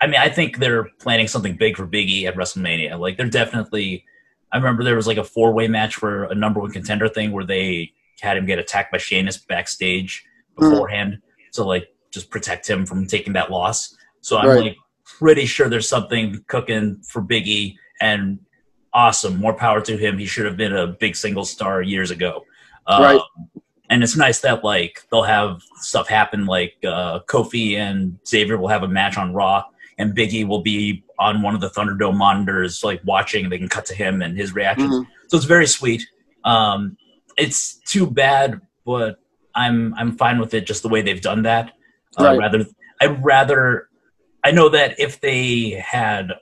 I mean, I think they're planning something big for Big E at WrestleMania. Like they're definitely. I remember there was like a four way match for a number one contender thing where they had him get attacked by Sheamus backstage hmm. beforehand mm. to like just protect him from taking that loss. So I'm right. like pretty sure there's something cooking for Big E and awesome. More power to him. He should have been a big single star years ago. Right. Um, and it's nice that like they'll have stuff happen like uh, Kofi and Xavier will have a match on Raw and Biggie will be on one of the Thunderdome monitors like watching. They can cut to him and his reactions. Mm-hmm. So it's very sweet. Um, it's too bad, but I'm I'm fine with it just the way they've done that. Uh, right. Rather, I'd rather. I know that if they had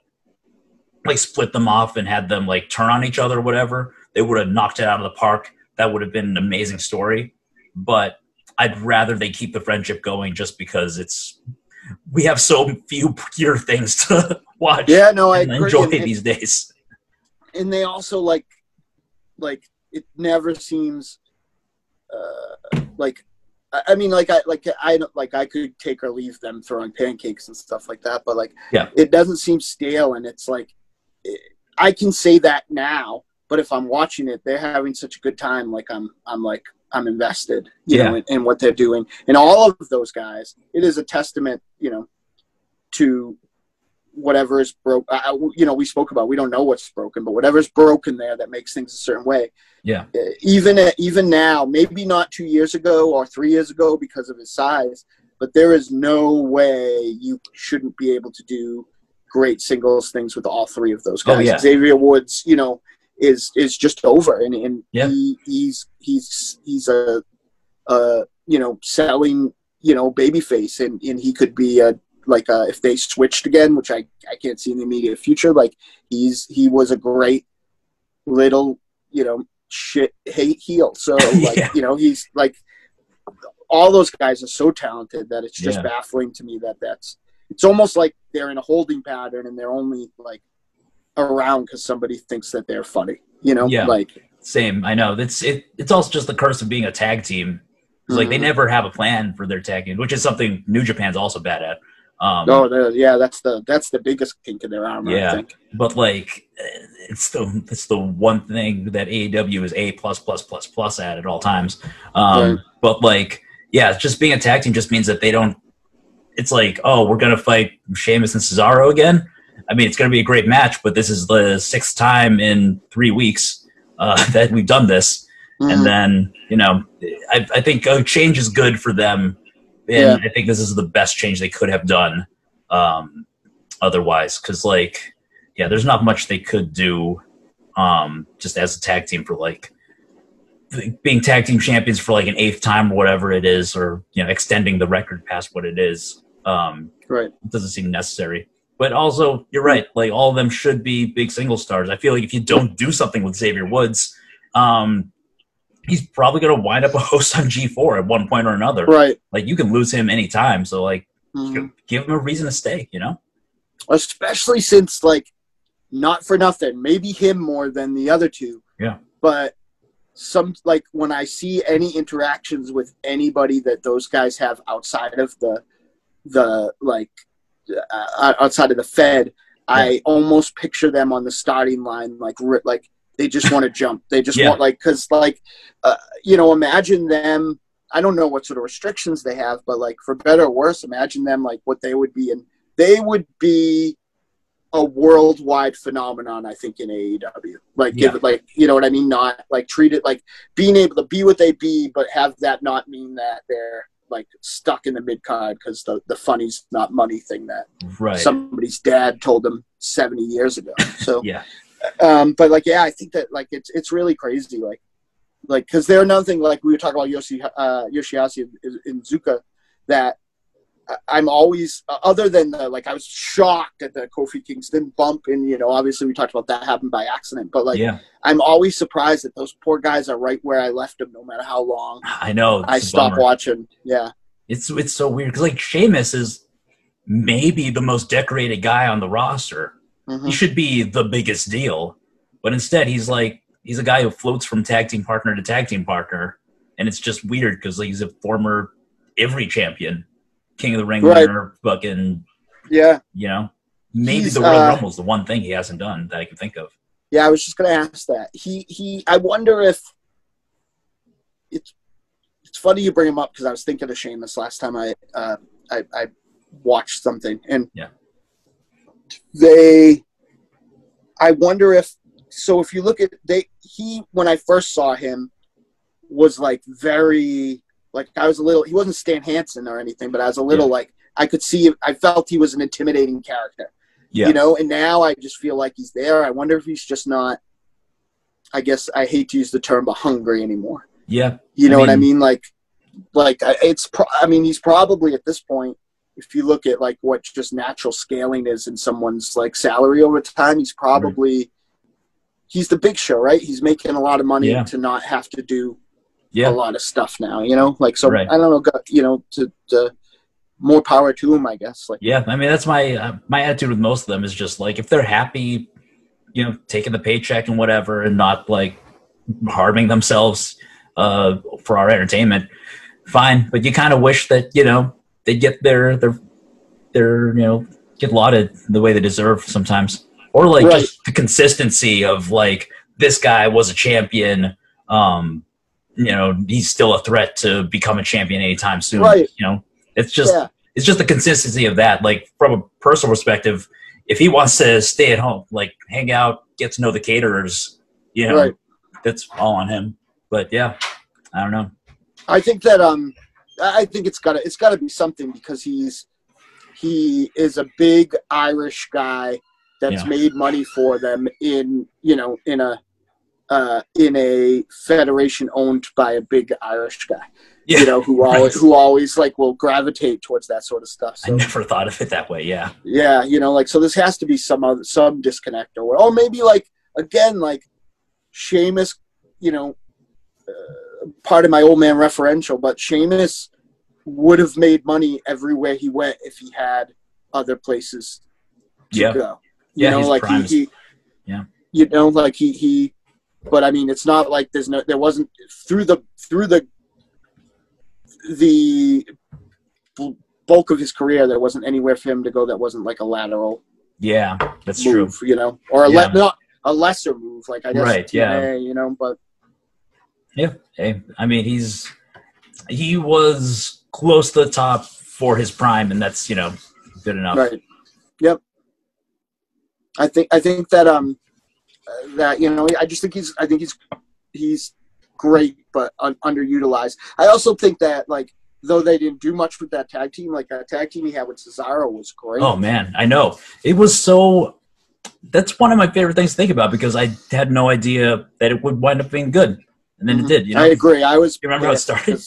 like split them off and had them like turn on each other or whatever, they would have knocked it out of the park. That would have been an amazing story. But I'd rather they keep the friendship going just because it's we have so few pure things to *laughs* watch. Yeah, no, I and enjoy And- these days. and they also like like it never seems uh like I mean, like I like I like I could take or leave them throwing pancakes and stuff like that, but like Yeah. it doesn't seem stale, and it's like I can say that now, but if I'm watching it, they're having such a good time. Like I'm I'm like I'm invested, you Yeah. know, in, in what they're doing, and all of those guys. It is a testament, you know, to whatever is broke. Uh, you know, we spoke about we don't know what's broken, but whatever's broken there that makes things a certain way. Yeah. Uh, Even even now, maybe not two years ago or three years ago because of his size, but there is no way you shouldn't be able to do great singles things with all three of those Oh, guys. yeah. Xavier Woods, you know, is is just over, and and Yeah. he, he's he's he's a, a you know selling you know babyface, and and he could be a like uh, if they switched again, which I, I can't see in the immediate future. Like he's he was a great little you know shit hate heel. So *laughs* like Yeah. you know he's like all those guys are so talented that it's just Yeah. baffling to me that that's it's almost like they're in a holding pattern and they're only like around because somebody thinks that they're funny. You know, Yeah. like Same. I know. It's it. It's also just the curse of being a tag team. It's like they Mhm. never have a plan for their tag team, which is something New Japan's also bad at. Um, oh yeah, that's the that's the biggest kink in their armor. Yeah. I think. but like it's the it's the one thing that AEW is a plus plus plus plus at at all times. Um, Right. But like, yeah, just being a tag team just means that they don't. It's like, oh, we're gonna fight Sheamus and Cesaro again. I mean, it's gonna be a great match, but this is the sixth time in three weeks uh, *laughs* that we've done this, Mhm. and then you know, I, I think a change is good for them, and Yeah. I think this is the best change they could have done. Um, otherwise, because like yeah, there's not much they could do um, just as a tag team for like being tag team champions for like an eighth time or whatever it is, or you know, extending the record past what it is. Um, right. it doesn't seem necessary. But also, you're right. Like all of them should be big single stars. I feel like if you don't do something with Xavier Woods, um, he's probably going to wind up a host on G4 at one point or another. Right. Like you can lose him anytime. So like, Mhm. give him a reason to stay. You know? especially since like not for nothing maybe him more than the other two Yeah. but some like when i see any interactions with anybody that those guys have outside of the the like uh, outside of the fed i almost picture them on the starting line like like they just want to *laughs* jump they just Yeah. want like because like uh, you know imagine them i don't know what sort of restrictions they have but like for better or worse imagine them like what they would be in they would be a worldwide phenomenon, I think, in AEW. Like, give it, like, you know what I mean? Not like treat it like being able to be what they be, but have that not mean that they're like stuck in the mid card because the the funny's not money thing that Right. somebody's dad told them seventy years ago. So, *laughs* yeah. um, but like, yeah, I think that like it's it's really crazy. Like, like because they're another thing. Like we were talking about Yoshi uh, Yoshihashi in, in Zuka, that I'm always uh, other than the like I was shocked at the Kofi Kingston bump, and you know obviously we talked about that happened by accident, but like yeah. I'm always surprised that those poor guys are right where I left them, no matter how long I know. I stop watching. Yeah, It's it's so weird because like Sheamus is maybe the most decorated guy on the roster. Mhm. He should be the biggest deal, but instead he's like he's a guy who floats from tag team partner to tag team partner, and it's just weird because like, he's a former every champion, King of the Ring Right. winner, fucking yeah, you know. Maybe He's, the Royal uh, Rumble's the one thing he hasn't done that I can think of. yeah. I was just gonna ask that. He he. I wonder if it's it's funny you bring him up because I was thinking of Sheamus last time I uh, I, I watched something and Yeah. they I wonder if so if you look at they he when I first saw him was like very like I was a little he wasn't Stan Hansen or anything but I was a little Yeah. like I could see I felt he was an intimidating character Yeah. you know and now I just feel like he's there I wonder if he's just not I guess I hate to use the term but hungry anymore Yeah. you I know what I mean- mean like like it's pro- I mean he's probably at this point if you look at like what just natural scaling is in someone's like salary over time he's probably he's the big show, right? He's making a lot of money Yeah. to not have to do Yeah. a lot of stuff now. You know, like so. Right. I don't know. You know, to, to more power to him, I guess. Like, Yeah, I mean that's my uh, my attitude with most of them is just like if they're happy, you know, taking the paycheck and whatever, and not like harming themselves uh, for our entertainment, fine. But you kind of wish that you know they get their their their you know get lauded the way they deserve sometimes, or like Right. just the consistency of like this guy was a champion. Um, you know, he's still a threat to become a champion anytime soon. Right. You know, it's just yeah, it's just the consistency of that. Like from a personal perspective, if he wants to stay at home, like hang out, get to know the caterers, you know, Right. that's all on him. But yeah, I don't know. I think that um, I think it's gotta it's gotta be something because he's he is a big Irish guy that's Yeah. made money for them in you know in a uh, in a federation owned by a big Irish guy. Yeah, you know who *laughs* right. always who always like will gravitate towards that sort of stuff. I never thought of it that way. Yeah, yeah, you know, like so this has to be some other some disconnect or or maybe like again like Sheamus, you know, uh, part of my old man referential, but Sheamus would have made money everywhere he went if he had other places to Yeah. go. You Yeah, know, like he, he Yeah. you know, like he he but I mean it's not like there's no there wasn't through the through the the bulk of his career there wasn't anywhere for him to go that wasn't like a lateral yeah, that's move, true. you know, or a Yeah. le- not a lesser move, like I guess, Right, yeah. You know, but Yeah, hey, I mean he's he was close to the top for his prime, and that's you know good enough. right, yep. I think I think that um that you know I just think he's I think he's he's great but un- underutilized. I also think that like though they didn't do much with that tag team, like that tag team he had with Cesaro was great. Oh man, I know. It was so that's one of my favorite things to think about because I had no idea that it would wind up being good. And then Mhm. it did, you know. I agree. I was. You remember how it started?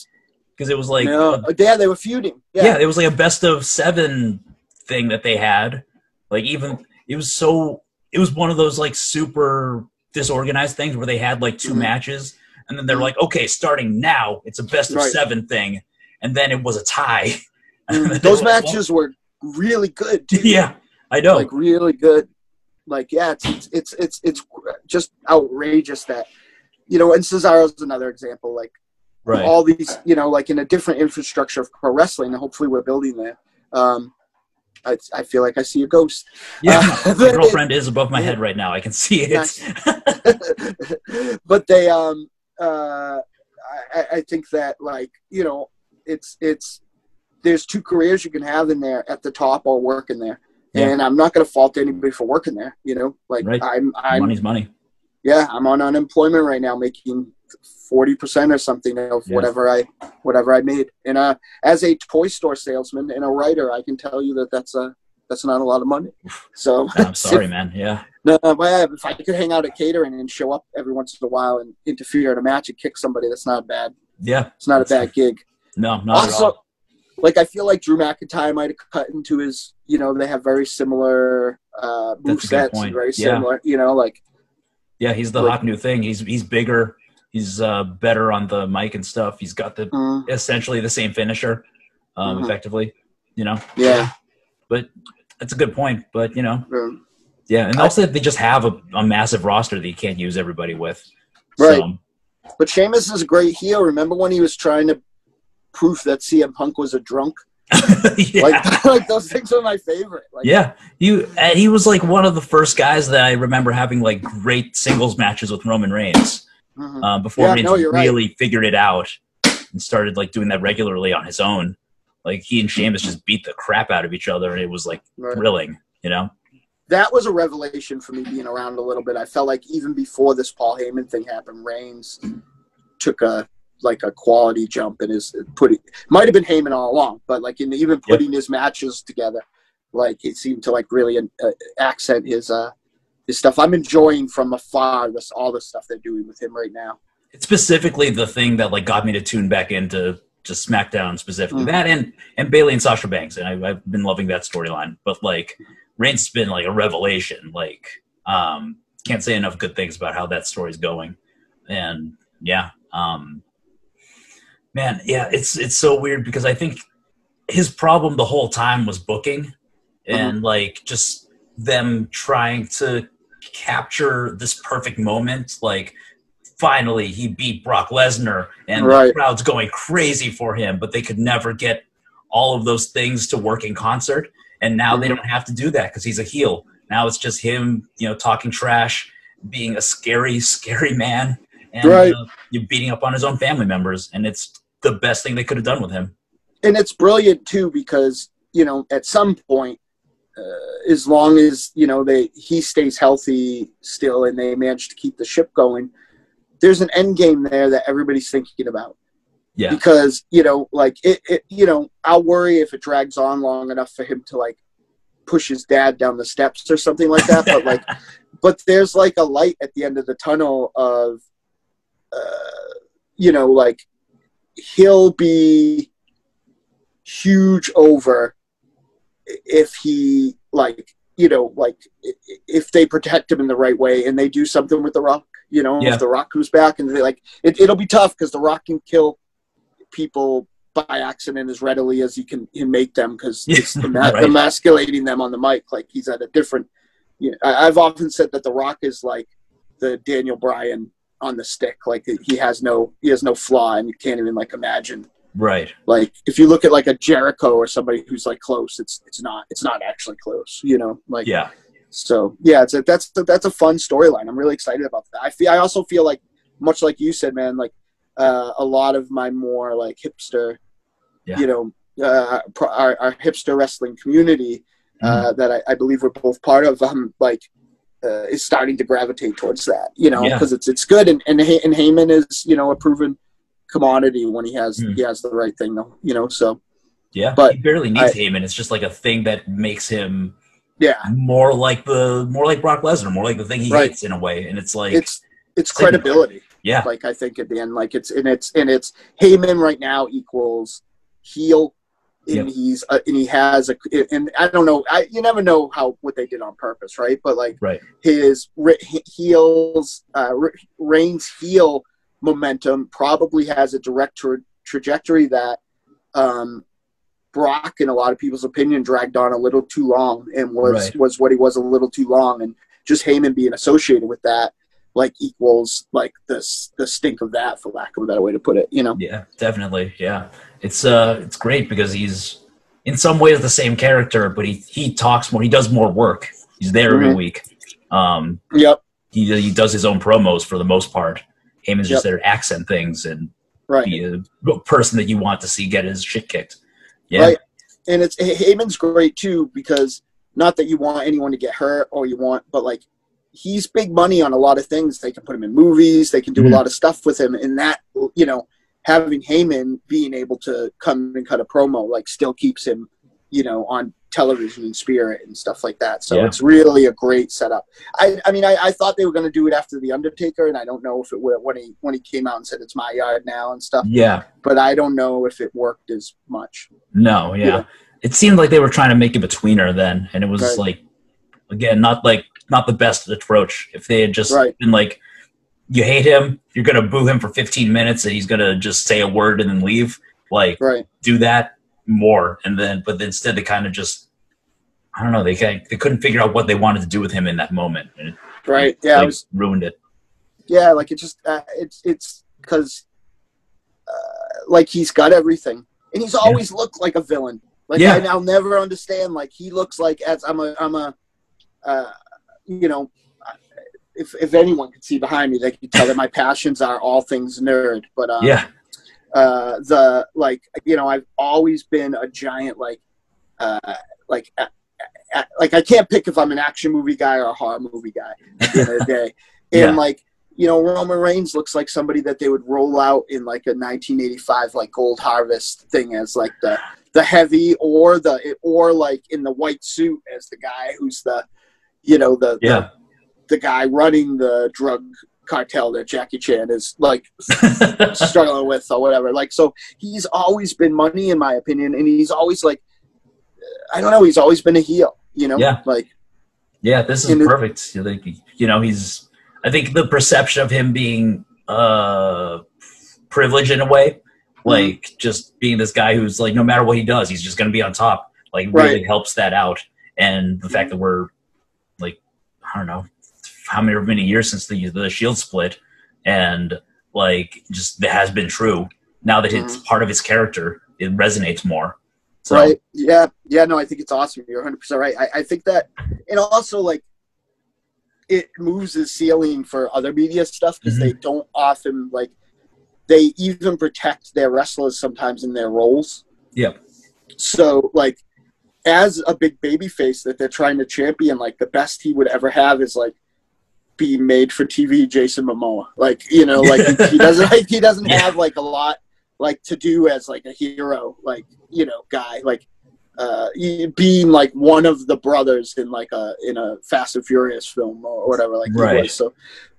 because- it was like no, a- yeah, they were feuding. yeah. Yeah, it was like a best of 7 thing that they had. Like even it was so it was one of those like super disorganized things where they had like 2 Mhm. matches and then they're like okay, starting now, it's a best of Right. 7 thing. And then it was a tie. *laughs* And then Mm, those they were like, matches were really good. Too. *laughs* yeah. I know. like really good. Like yeah, it's it's it's it's, it's just outrageous that you know. And Cesaro's another example. Like right. all these, you know, like in a different infrastructure of pro wrestling. And hopefully, we're building that. Um, I I feel like I see a ghost. yeah. uh, *laughs* My girlfriend is above my head right now. I can see it. *laughs* But they um uh I, I think that like you know it's it's there's two careers you can have in there at the top or working there Yeah. and i'm not going to fault anybody for working there you know like Right. i'm i'm Money's money. Yeah i'm on unemployment right now making 40% or something of Yeah. whatever i whatever i made and uh as a toy store salesman and a writer i can tell you that that's a that's not a lot of money so *laughs* I'm *laughs* sorry, man. Yeah. no, but if I could hang out at catering and show up every once in a while and interfere at a match and kick somebody, that's not bad. Yeah. It's not a bad gig. No, not at also, all. like I feel like Drew McIntyre might have cut into his. You know, they have very similar uh, move That's a good sets, and very Yeah. similar. You know, like Yeah, he's the like- hot new thing. He's he's bigger. He's uh, better on the mic and stuff. He's got the mm, essentially the same finisher, um, Mhm. effectively. You know, yeah, But that's a good point. But you know, um, yeah, and also they just have a, a massive roster that you can't use everybody with. Right. So, but Sheamus is a great heel. Remember when he was trying to prove that CM Punk was a drunk? *laughs* yeah. Like, *laughs* like those things are my favorite. Like, Yeah, he uh, he was like one of the first guys that I remember having like great singles matches with Roman Reigns mhm. uh, before Yeah, Reigns no, you're right. really figured it out and started like doing that regularly on his own. Like he and Sheamus just beat the crap out of each other, and it was like Right. thrilling, you know. that was a revelation for me being around a little bit. I felt like even before this Paul Heyman thing happened, Reigns took a like a quality jump in his putting. Might have been Heyman all along, but like in even putting his matches together, like it seemed to like really uh, accent his uh his stuff. I'm enjoying from afar this all the stuff they're doing with him right now. It's specifically the thing that like got me to tune back into just SmackDown specifically Mhm. that and and Bayley and Sasha Banks, and I, I've been loving that storyline. But like Reigns has been like a revelation. Like um, can't say enough good things about how that story's going. And yeah, um, man, yeah, it's it's so weird because I think his problem the whole time was booking and Mm-hmm. like just them trying to capture this perfect moment. Like finally he beat Brock Lesnar and the crowd's going crazy for him, but they could never get all of those things to work in concert. And now they Mhm. don't have to do that because he's a heel. Now it's just him, you know, talking trash, being a scary, scary man, and Right. uh, you're beating up on his own family members. And it's the best thing they could have done with him. and it's brilliant too because you know at some point uh, as long as you know they he stays healthy still and they manage to keep the ship going there's an end game there that everybody's thinking about Yeah. because you know like it, it you know i'll worry if it drags on long enough for him to like push his dad down the steps or something like that but like *laughs* but there's like a light at the end of the tunnel of uh, you know like he'll be huge over if he like you know like if they protect him in the right way and they do something with the rock you know Yeah. if the rock comes back and they like it, it'll be tough because the rock can kill people by accident as readily as he can, can make them because it's *laughs* right. emasculating them on the mic like he's at a different you know, I, i've often said that the rock is like the daniel bryan on the stick like he has no he has no flaw and you can't even like imagine Right. like if you look at like a Jericho or somebody who's like close, it's it's not it's not actually close, you know. Like Yeah. so yeah, it's a, that's a, that's a fun storyline. I'm really excited about that. I feel I also feel like much like you said, man, like uh, a lot of my more like hipster, Yeah. you know, uh, our, our hipster wrestling community Mm-hmm. uh, that I, I believe we're both part of, um, like. Uh, is starting to gravitate towards that, you know, Yeah. because it's it's good, and and, and Heyman is you know a proven commodity when he has Mm. he has the right thing, though, you know. So Yeah. But he barely needs I- Heyman. It's just like a thing that makes him yeah, more like the more like Brock Lesnar, more like the thing he Right. hates in a way. And it's like it's it's credibility. yeah. Like I think at the end, like it's and it's and it's Heyman right now equals heel, and Yep. he's uh, and he has a and I don't know, I you never know how what they did on purpose, right? But like Right. his re- heels, uh, Re- Reigns heel momentum probably has a direct tra- trajectory that um, Brock, in a lot of people's opinion, dragged on a little too long and was Right. was what he was a little too long, and just Heyman being associated with that like equals like the the stink of that, for lack of a better way to put it. You know, Yeah, definitely. Yeah. It's uh it's great because he's in some ways the same character, but he he talks more, he does more work. He's there every Mhm. week. Um yep, he he does his own promos for the most part. Heyman's just there to accent things and right. be a person that you want to see get his shit kicked. Yeah. Right. and it's Hey- Heyman's great too because not that you want anyone to get hurt or you want, but like he's big money on a lot of things. They can put him in movies. They can do Mhm. a lot of stuff with him, and that you know having Heyman being able to come and cut a promo like still keeps him you know on television and spirit and stuff like that. So Yeah. it's really a great setup. I I mean I, I thought they were going to do it after the Undertaker, and I don't know if it would when he when he came out and said it's my yard now and stuff. Yeah. But I don't know if it worked as much. No, yeah. Yeah. It seemed like they were trying to make a betweener then, and it was Right. like, again, not like not the best approach. If they had just Right. been like, you hate him, you're gonna boo him for 15 minutes, and he's gonna just say a word and then leave. Like, Right. do that more, and then, but instead they kind of just, I don't know, they they couldn't figure out what they wanted to do with him in that moment, it Right. Yeah. I like, was ruined it. yeah like it just uh, it's it's because uh, like he's got everything and he's always looked like a villain like Yeah. I, i'll never understand like he looks like as i'm a i'm a uh, you know if, if anyone could see behind me they could tell that my passions are all things nerd but um, Yeah, uh, the like you know I've always been a giant like uh, like uh, uh, like I can't pick if I'm an action movie guy or a horror movie guy at the end of the day. *laughs* Yeah. And like you know Roman Reigns looks like somebody that they would roll out in like a 1985 like Gold Harvest thing as like the the heavy or the or like in the white suit as the guy who's the you know the the, yeah, the guy running the drug cartel that Jackie Chan is like *laughs* struggling with or whatever. Like, so he's always been money, in my opinion, and he's always like, I don't know, he's always been a heel, you know, Yeah. like, Yeah, this is And it- perfect. You know, he's. I think the perception of him being uh privileged in a way, Mm-hmm. like just being this guy who's like, no matter what he does, he's just going to be on top. Like, really helps that out. And the fact that we're like, I don't know, how many many years since the the Shield split, and like, just that has been true. Now that it's part of his character, it resonates more. So, Right. Yeah. Yeah. No, I think it's awesome. You're 100 percent right. I, I think that, and also like, it moves the ceiling for other media stuff because Mhm. they don't often like, they even protect their wrestlers sometimes in their roles. Yeah. So like, as a big baby face that they're trying to champion, like the best he would ever have is like being made for TV Jason Momoa. Like, you know, like *laughs* he, doesn't like he doesn't have like a lot like to do as like a hero, like, you know, guy. Like uh being like one of the brothers in like a in a Fast and Furious film or whatever, like Right. was. So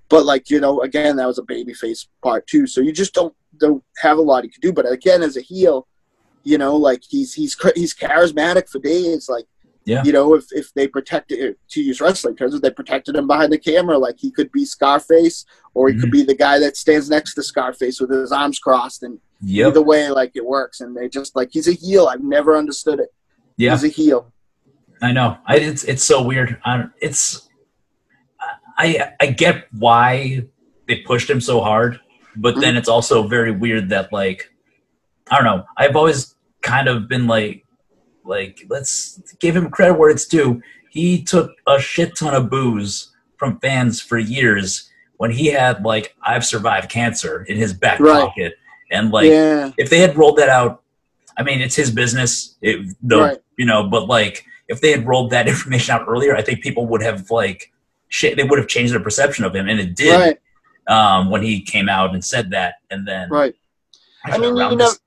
but like, you know, again that was a babyface part too. So you just don't don't have a lot you can do. But again, as a heel, you know, like he's he's he's charismatic for days. Like, Yeah. you know, if if they protected to use wrestling terms, if they protected him behind the camera, like he could be Scarface, or he could Mm-hmm. be the guy that stands next to Scarface with his arms crossed, and Yep. either way, like it works. And they just like he's a heel. I've never understood it. Yeah. He's a heel. I know. I, it's it's so weird. I, don't- it's I I get why they pushed him so hard, but then it's also very weird that like I don't know. I've always kind of been like like let's give him credit where it's due. He took a shit ton of boos from fans for years when he had like I've survived cancer in his back Right. pocket and like yeah, if they had rolled that out, I mean, it's his business, it, Right. you know. But like, if they had rolled that *laughs* information out earlier, I think people would have like, shit, they would have changed their perception of him, and it did right, um, when he came out and said that, and then right. I mean, you know, this-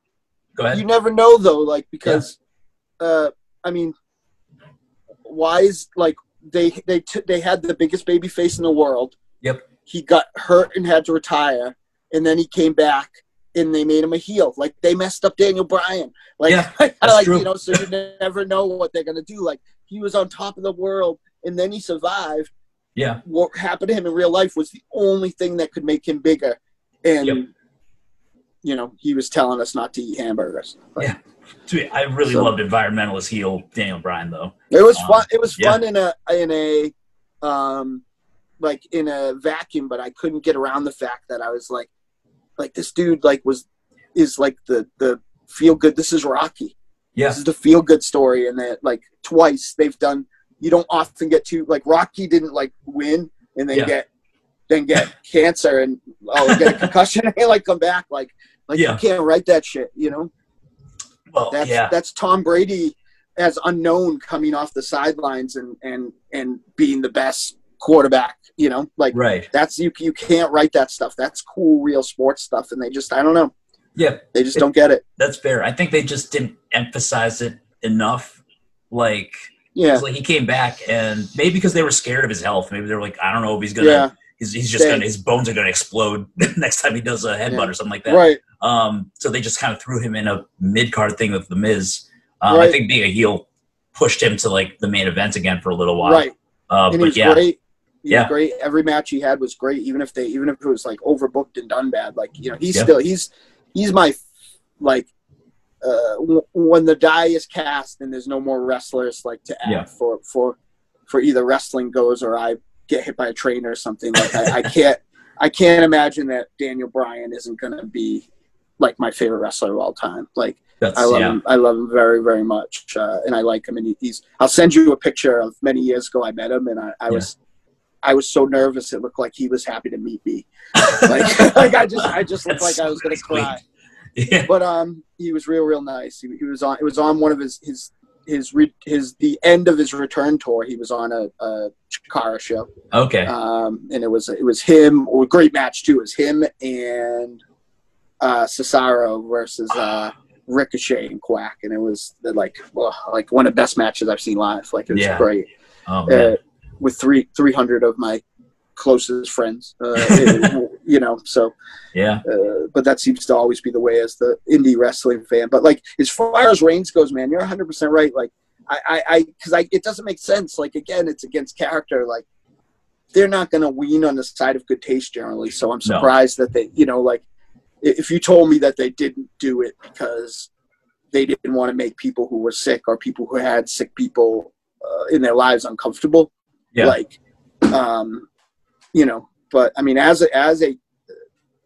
go ahead. you never know though like because uh i mean why is like they they t- they had the biggest baby face in the world Yep. he got hurt and had to retire and then he came back and they made him a heel like they messed up daniel bryan like, Yeah, *laughs* like true. you know so you never know what they're gonna do like he was on top of the world and then he survived yeah, what happened to him in real life was the only thing that could make him bigger and Yep. You know he was telling us not to eat hamburgers Like, Yeah. I really So- loved environmentalist heel Daniel Bryan though. It was Um, fun. It was yeah. fun in a in a um like in a vacuum, but I couldn't get around the fact that I was like, like this dude like was is like the the feel good. This is Rocky. Yeah, This is the feel good story, and that like twice they've done. You don't often get to like Rocky didn't like win and then Yeah. get then get cancer and oh get a concussion and like come back like like Yeah. you can't write that shit. You know. well, That's yeah, that's Tom Brady as unknown coming off the sidelines and and and being the best quarterback. You know, like right. that's you. You can't write that stuff. That's cool, real sports stuff, and they just I don't know. Yeah, They just don't get it. that's fair. I think they just didn't emphasize it enough. Like, Yeah, like he came back and maybe because they were scared of his health, maybe they were like, I don't know if he's gonna, yeah, he's, he's just gonna, his bones are gonna explode *laughs* next time he does a headbutt Yeah. or something like that. right. Um, so they just kind of threw him in a mid card thing with the Miz. Um, I think being a heel pushed him to like the main event again for a little while. Right, Uh, and but yeah, great. Yeah. great. Every match he had was great, even if they, even if it was like overbooked and done bad. Like you know, he's Yeah. still he's he's my like uh, w- when the die is cast and there's no more wrestlers like to add Yeah. for for for either wrestling goes or I get hit by a train or something. Like I, I can't *laughs* I can't imagine that Daniel Bryan isn't gonna be like my favorite wrestler of all time. Like that's I love yeah, him. I love him very, very much, uh, and I like him. And he's. I'll send you a picture of many years ago. I met him, and I, I was, I was so nervous. It looked like he was happy to meet me. *laughs* Like, *laughs* like I just, I just looked That's like I was gonna cry. yeah, But um, he was real, real nice. He, he was on. It was on one of his his his re, his the end of his return tour. He was on a, a Chikara show, okay, um, and it was it was him. Or a great match too. It was him and uh, Cesaro versus uh, Ricochet and Quack, and it was the, like well, like one of the best matches I've seen live. Like it was Yeah. great oh man, uh, with three three hundred of my closest friends. Uh, *laughs* you know, so yeah, uh, but that seems to always be the way as the indie wrestling fan. But like as far as Reigns goes, man, you're 100 percent right. Like I, I, because I, it doesn't make sense. Like again, it's against character. Like they're not going to wean on the side of good taste generally. So I'm No. surprised that they, you know, like if you told me that they didn't do it because they didn't want to make people who were sick or people who had sick people uh, in their lives uncomfortable, Yeah. like, um, you know. But I mean, as a, as a,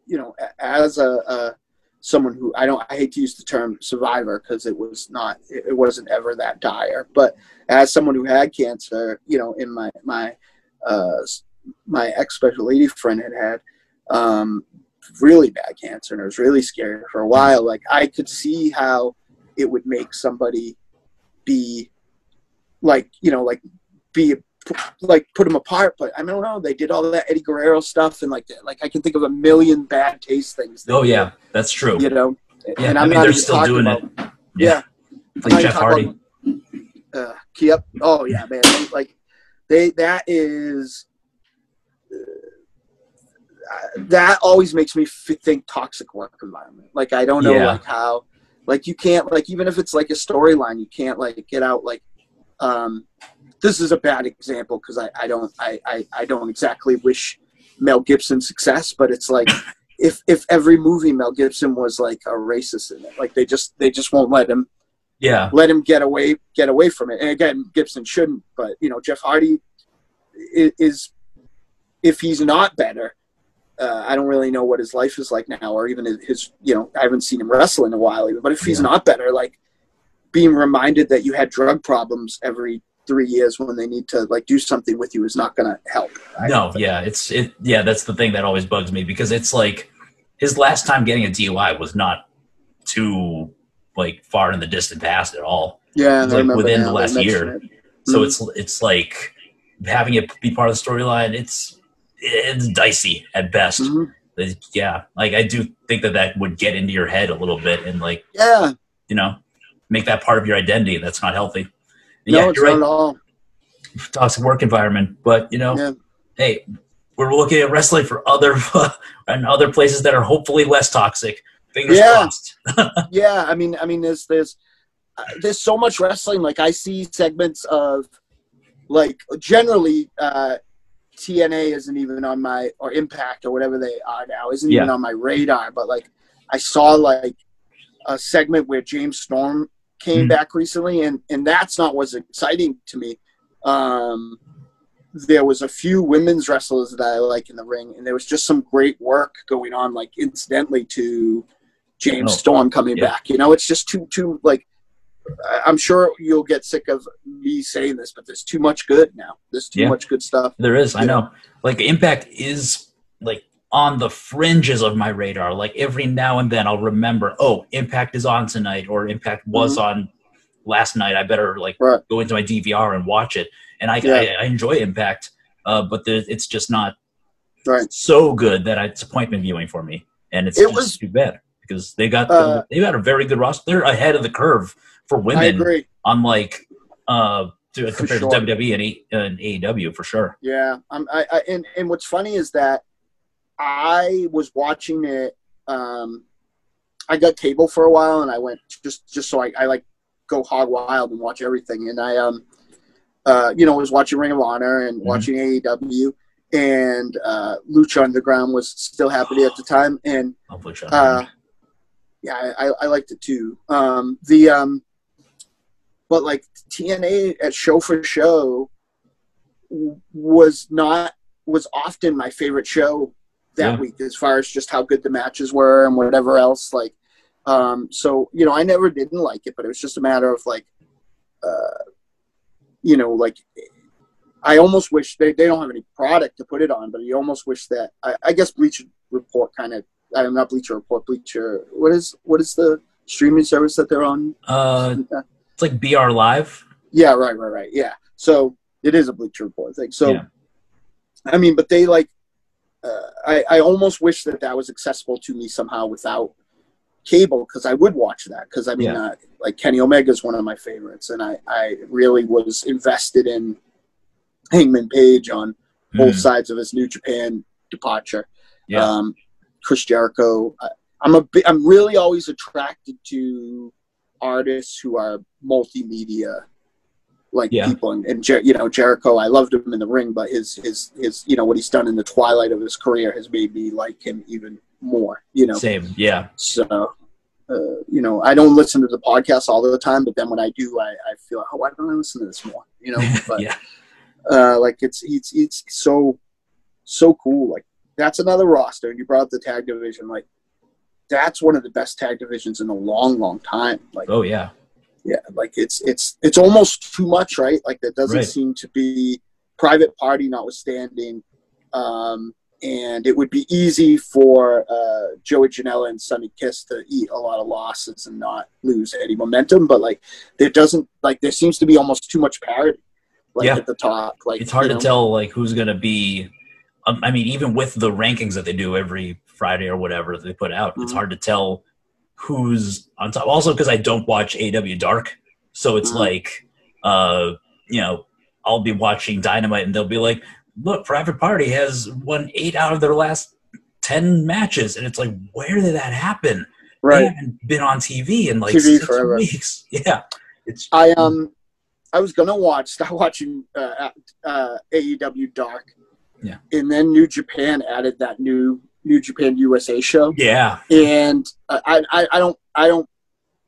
you know, as a, a someone who I don't, I hate to use the term survivor because it was not, it wasn't ever that dire. But as someone who had cancer, you know, in my my uh, my ex special lady friend had had um, really bad cancer, and it was really scary for a while. Like I could see how it would make somebody be like, you know, like be like put them apart. But I don't know. They did all that Eddie Guerrero stuff, and like like I can think of a million bad taste things. Oh yeah, that's true. you know. Yeah, and I I'm mean, not they're still doing about, it. Yeah. Like Jeff Hardy. about, uh, Yep. Oh yeah, man. Like they that is uh, that always makes me f- think toxic work environment. Like I don't know Yeah. like how like you can't like even if it's like a storyline, you can't like get out like um this is a bad example because I, I don't I, I, I don't exactly wish Mel Gibson success, but it's like *laughs* if if every movie Mel Gibson was like a racist in it, like they just they just won't let him Yeah, let him get away get away from it. And again, Gibson shouldn't, but you know Jeff Hardy i- is if he's not better. Uh, I don't really know what his life is like now, or even his- his. You know, I haven't seen him wrestle in a while. Even, but if he's Yeah. not better, like being reminded that you had drug problems every three years when they need to like do something with you is not going to help. I no, yeah, it's it. Yeah, that's the thing that always bugs me because it's like his last time getting a DUI was not too like far in the distant past at all. yeah, like within now the last year. it. So Mhm. it's it's like having it be part of the storyline. It's it's dicey at best. Mhm. Yeah, like I do think that that would get into your head a little bit and like Yeah, you know make that part of your identity. That's not healthy. No, yeah, it's you're not right. at all. Toxic work environment, but you know, Yeah. hey, we're looking at wrestling for other *laughs* and other places that are hopefully less toxic. Fingers Yeah. crossed. *laughs* yeah i mean i mean there's there's uh, there's so much wrestling like i see segments of like generally uh tna isn't even on my or impact or whatever they are now isn't even on my radar but like i saw like a segment where james storm came Mhm. back recently and and that's not what's exciting to me um there was a few women's wrestlers that I like in the ring, and there was just some great work going on, like incidentally to James Oh, Storm coming yeah. back. You know, it's just too too like. I'm sure you'll get sick of me saying this, but there's too much good now. There's too Yeah. much good stuff. There is, I know. Like Impact is like on the fringes of my radar. Like every now and then I'll remember, oh, Impact is on tonight or Impact was on last night. I better like Mm-hmm. Right. go into my DVR and watch it. And I, Yeah. I, I enjoy Impact, uh, but the, it's just not Right. so good that it's appointment viewing for me. And it's It just was- too bad because they got Uh, they got a very good roster. They're ahead of the curve for I women agree. on like uh to, compared sure. to WWE and, A, and AEW for sure. Yeah, I'm, I, I and and what's funny is that I was watching it. Um, I got cable for a while, and I went just just so I, I like go hog wild and watch everything. And I um, uh, you know, was watching Ring of Honor and Mhm. watching AEW, and uh, Lucha Underground was still happening at the time, and uh, yeah, I, I liked it too. Um, the um, but like TNA at show for show was not was often my favorite show that Yeah. week as far as just how good the matches were and whatever else. Like, um, so you know, I never didn't like it, but it was just a matter of like, uh, you know, like. I almost wish they, they don't have any product to put it on, but you almost wish that I, I guess Bleacher Report kind of I'm not Bleacher Report. Bleacher. What is what is the streaming service that they're on? uh, it's like BR Live. Yeah, right, right, right. Yeah. So it is a Bleacher Report thing. So, Yeah. I mean, but they like. Uh, I I almost wish that that was accessible to me somehow without cable because I would watch that because I mean, Yeah. uh, like Kenny Omega is one of my favorites, and I I really was invested in Hangman Page on both Mm, sides of his New Japan departure. Yeah. Um, Chris Jericho. I, I'm a I'm really always attracted to artists who are multimedia like Yeah. people and, and Jer- you know Jericho. I loved him in the ring, but his his his you know what he's done in the twilight of his career has made me like him even more. You know, Same. Yeah. so. Uh, you know, I don't listen to the podcast all the time, but then when I do, I, I feel, like oh, why don't I listen to this more? You know, *laughs* but yeah. uh, like it's it's it's so so cool. Like that's another roster, and you brought up the tag division. Like that's one of the best tag divisions in a long, long time. Like Oh yeah. Yeah, like it's it's it's almost too much, right? Like that doesn't Right. seem to be private party notwithstanding. Um, and it would be easy for uh, Joey Janela and Sonny Kiss to eat a lot of losses and not lose any momentum. But like, there doesn't like there seems to be almost too much parity, like Yeah. at the top. Like It's hard to know? tell like who's gonna be. Um, I mean, even with the rankings that they do every Friday or whatever they put out, it's Mhm. hard to tell who's on top. Also, because I don't watch AW Dark, so it's Mhm. like, uh, you know, I'll be watching Dynamite and they'll be like, "Look, Private Party has won eight out of their last ten matches," and it's like, where did that happen? They right. haven't been on TV in like TV six forever. weeks. *laughs* Yeah, it's I um, I was gonna watch, start watching uh, uh, AEW Dark. Yeah. And then New Japan added that new New Japan USA show. yeah, and uh, I, I, I don't, I don't.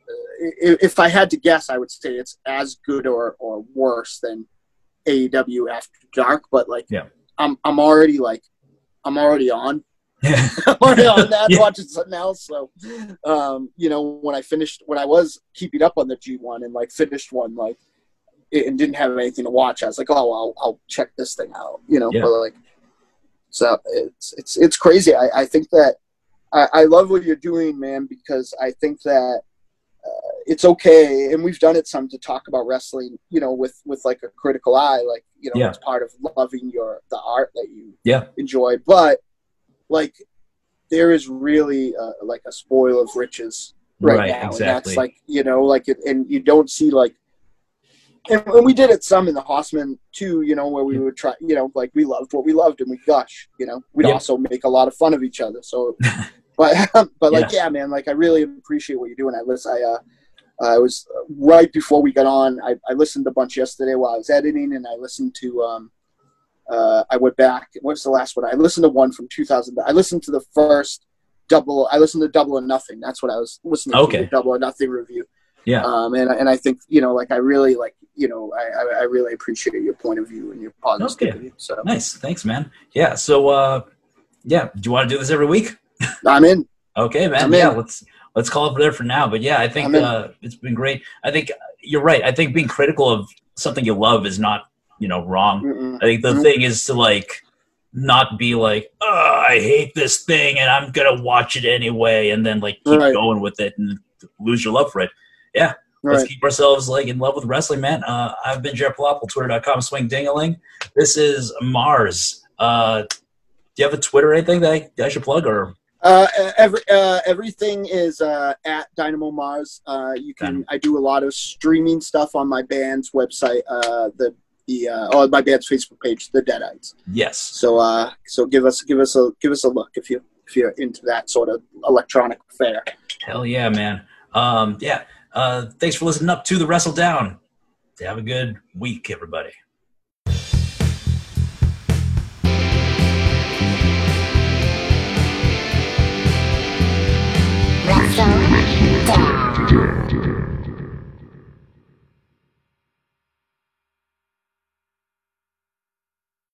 uh, If I had to guess, I would say it's as good or, or worse than AEW After Dark. But like, Yeah. I'm I'm already like, I'm already on. *laughs* *laughs* I'm already on that Yeah. watching something else. So, um, you know, when I finished, when I was keeping up on the G1 and like finished one, like, it, and didn't have anything to watch, I was like, oh, I'll, I'll check this thing out. You know, Yeah. but like, so it's it's it's crazy. I, I think that I, I love what you're doing, man, because I think that uh, it's okay, and we've done it some to talk about wrestling, you know, with with like a critical eye, like you know, Yeah. it's part of loving your the art that you Yeah. enjoy, but like there is really uh, like a spoil of riches right, Right, now, and that's like you know, like it, and you don't see like. And, and we did it some in the Hossman too, you know, where we would try, you know, like we loved what we loved and we gush, you know. We'd Yeah. also make a lot of fun of each other. So, *laughs* but but like yeah. man, like I really appreciate what you're doing. I listen, I uh, I was uh, right before we got on. I, I listened a bunch yesterday while I was editing, and I listened to um, uh, I went back. What's the last one? I listened to one from 2000. I listened to the first double. I listened to Double or Nothing. That's what I was listening Okay. to. Double or Nothing review. Yeah. Um, and and I think you know, like I really like you know, I I, I really appreciate your point of view and your positivity. So nice. Thanks, man. Yeah. So, uh, yeah, do you want to do this every week? *laughs* I'm in. Okay, man. I'm yeah, in. let's let's call it there for now. But yeah, I think uh, it's been great. I think you're right. I think being critical of something you love is not you know wrong. Mm-mm. I think the Mhm. thing is to like not be like, oh, I hate this thing and I'm gonna watch it anyway, and then like keep Right. going with it and lose your love for it. Let's Right. keep ourselves like in love with wrestling, man. Uh, I've been Jared Palapple, twitter.com, swing dingaling. This is Marz. Uh, do you have a Twitter or anything that I, I should plug or Uh, every uh, everything is uh, at Dynamo Marz. Uh, you can. I do a lot of streaming stuff on my band's website. Uh, the the uh, oh, my band's Facebook page, The Deadites. yes? So uh, so give us give us a give us a look if you if you're into that sort of electronic fare. Hell yeah, man. Um, yeah. Uh, thanks for listening up to the Wrestledown. Have a good week, everybody.